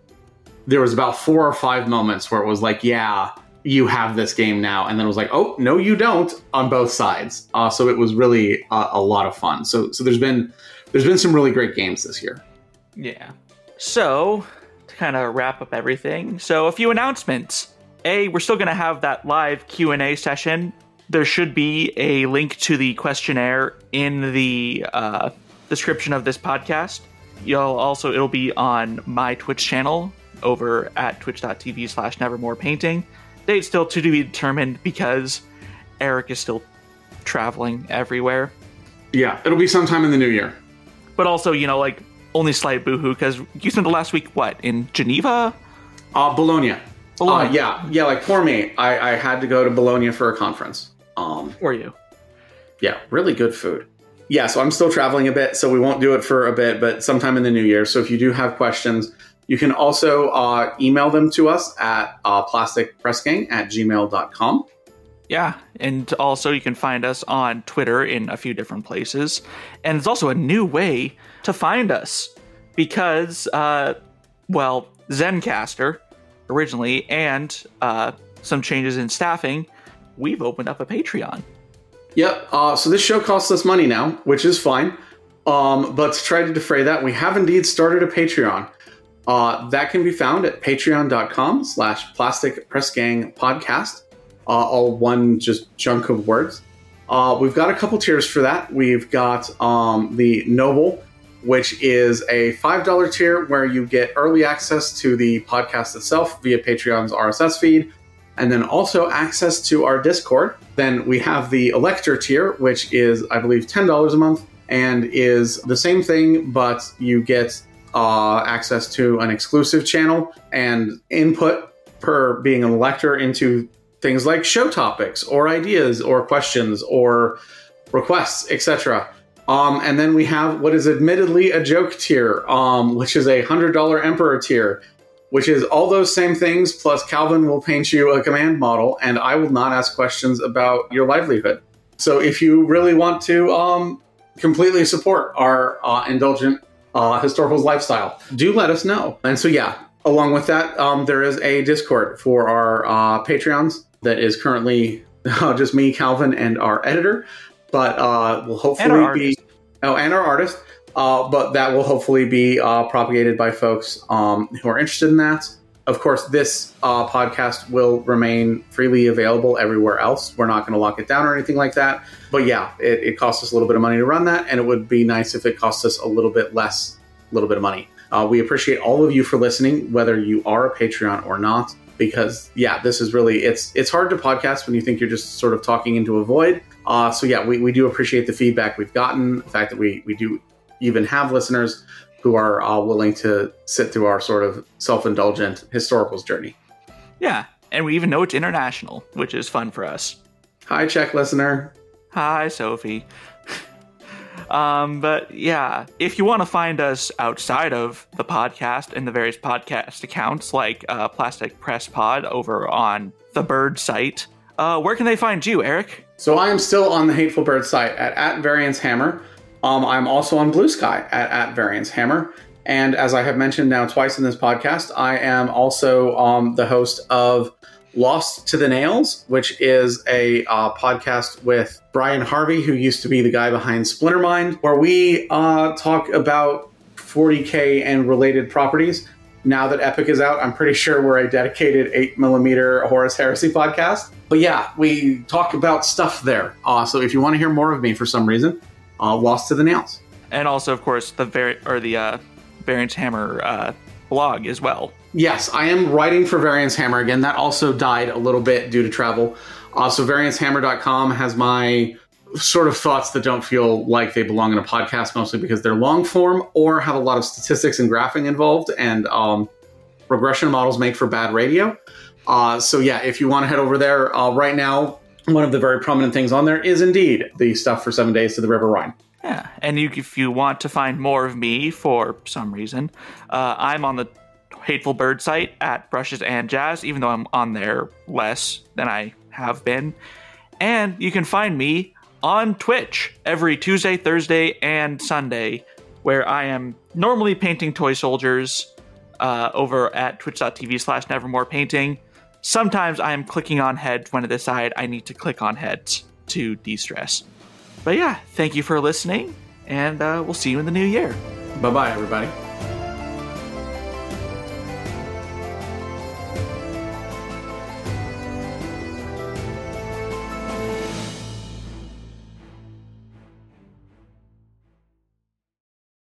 [SPEAKER 2] there was about four or five moments where it was like, yeah, you have this game now, and then it was like, oh no, you don't on both sides. Uh, so it was really uh, a lot of fun. So so there's been there's been some really great games this year.
[SPEAKER 1] Yeah. So to kind of wrap up everything, so a few announcements. A, we're still going to have that live Q and A session. There should be a link to the questionnaire in the uh, description of this podcast. You'll also it'll be on my Twitch channel over at twitch.tv slash nevermore painting. Date still to be determined because Eric is still traveling everywhere.
[SPEAKER 2] Yeah, it'll be sometime in the new year.
[SPEAKER 1] But also, you know, like only slight boohoo because you spent the last week what in Geneva?
[SPEAKER 2] Uh, Bologna. Bologna. Uh, yeah, yeah. Like poor me, I, I had to go to Bologna for a conference. Um,
[SPEAKER 1] Were you?
[SPEAKER 2] Yeah, really good food. yeah, so I'm still traveling a bit, so we won't do it for a bit, but sometime in the new year. So if you do have questions, you can also uh, email them to us at uh, plasticpressgang at gmail.com.
[SPEAKER 1] Yeah, and also you can find us on Twitter in a few different places. And it's also a new way to find us because, uh, well, Zencastr originally and uh, some changes in staffing, we've opened up a Patreon.
[SPEAKER 2] Yep. Uh, so this show costs us money now, which is fine. Um, but to try to defray that, we have indeed started a Patreon. Uh, that can be found at patreon.com slash plastic press gang podcast. Uh, all one just chunk of words. Uh, we've got a couple tiers for that. We've got um, the Noble, which is a $5 tier where you get early access to the podcast itself via Patreon's RSS feed, and then also access to our Discord. Then we have the Elector tier, which is, I believe, $10 a month and is the same thing, but you get uh, access to an exclusive channel and input per being an elector into things like show topics or ideas or questions or requests, etc. Um, and then we have what is admittedly a joke tier, um, which is a hundred dollar emperor tier, which is all those same things. Plus, Calvin will paint you a command model, and I will not ask questions about your livelihood. So, if you really want to um, completely support our uh, indulgent uh, historicals lifestyle, do let us know. And so, yeah, along with that, um, there is a Discord for our uh, Patreons that is currently just me, Calvin, and our editor. But uh, will hopefully be oh, and our artist. Uh, but that will hopefully be uh, propagated by folks um, who are interested in that. Of course, this uh, podcast will remain freely available everywhere else. We're not going to lock it down or anything like that. But yeah, it, it, costs us a little bit of money to run that, and it would be nice if it cost us a little bit less, a little bit of money. Uh, we appreciate all of you for listening, whether you are a Patreon or not, because yeah, this is really it's it's hard to podcast when you think you're just sort of talking into a void. Uh, so yeah, we, we do appreciate the feedback we've gotten, the fact that we we do even have listeners who are all willing to sit through our sort of self-indulgent historicals journey.
[SPEAKER 1] Yeah, and we even know it's international, which is fun for us.
[SPEAKER 2] Hi, Czech listener.
[SPEAKER 1] Hi, Sophie. um, but yeah, if you want to find us outside of the podcast and the various podcast accounts like uh, Plastic Press Pod over on the Bird site, uh, where can they find you, Eric?
[SPEAKER 2] So I am still on the Hateful Bird site at, at Variance Hammer. Um, I'm also on Blue Sky at, at Variance Hammer. And as I have mentioned now twice in this podcast, I am also um, the host of Lost to the Nails, which is a uh, podcast with Brian Harvey, who used to be the guy behind Splintermind, where we uh, talk about 40K and related properties. Now that Epic is out, I'm pretty sure we're a dedicated 8mm Horus Heresy podcast. But yeah, we talk about stuff there. Uh, so if you want to hear more of me for some reason, uh, Lost to the Nails.
[SPEAKER 1] And also, of course, the very or the uh, Variance Hammer uh, blog as well.
[SPEAKER 2] Yes, I am writing for Variance Hammer again. That also died a little bit due to travel. Uh, so variancehammer.com has my sort of thoughts that don't feel like they belong in a podcast, mostly because they're long form or have a lot of statistics and graphing involved, and um, regression models make for bad radio. Uh, so yeah, if you want to head over there, uh, right now one of the very prominent things on there is indeed the stuff for Seven Days to the River Rhine.
[SPEAKER 1] Yeah, and you, if you want to find more of me for some reason, uh, I'm on the Hateful Bird site at Brushes and Jazz, even though I'm on there less than I have been. And you can find me on Twitch every Tuesday, Thursday, and Sunday, where I am normally painting toy soldiers uh, over at twitch.tv slash nevermore painting. Sometimes I am clicking on heads when I decide I need to click on heads to de stress. But yeah, thank you for listening, and uh, we'll see you in the new year.
[SPEAKER 2] Bye bye, everybody.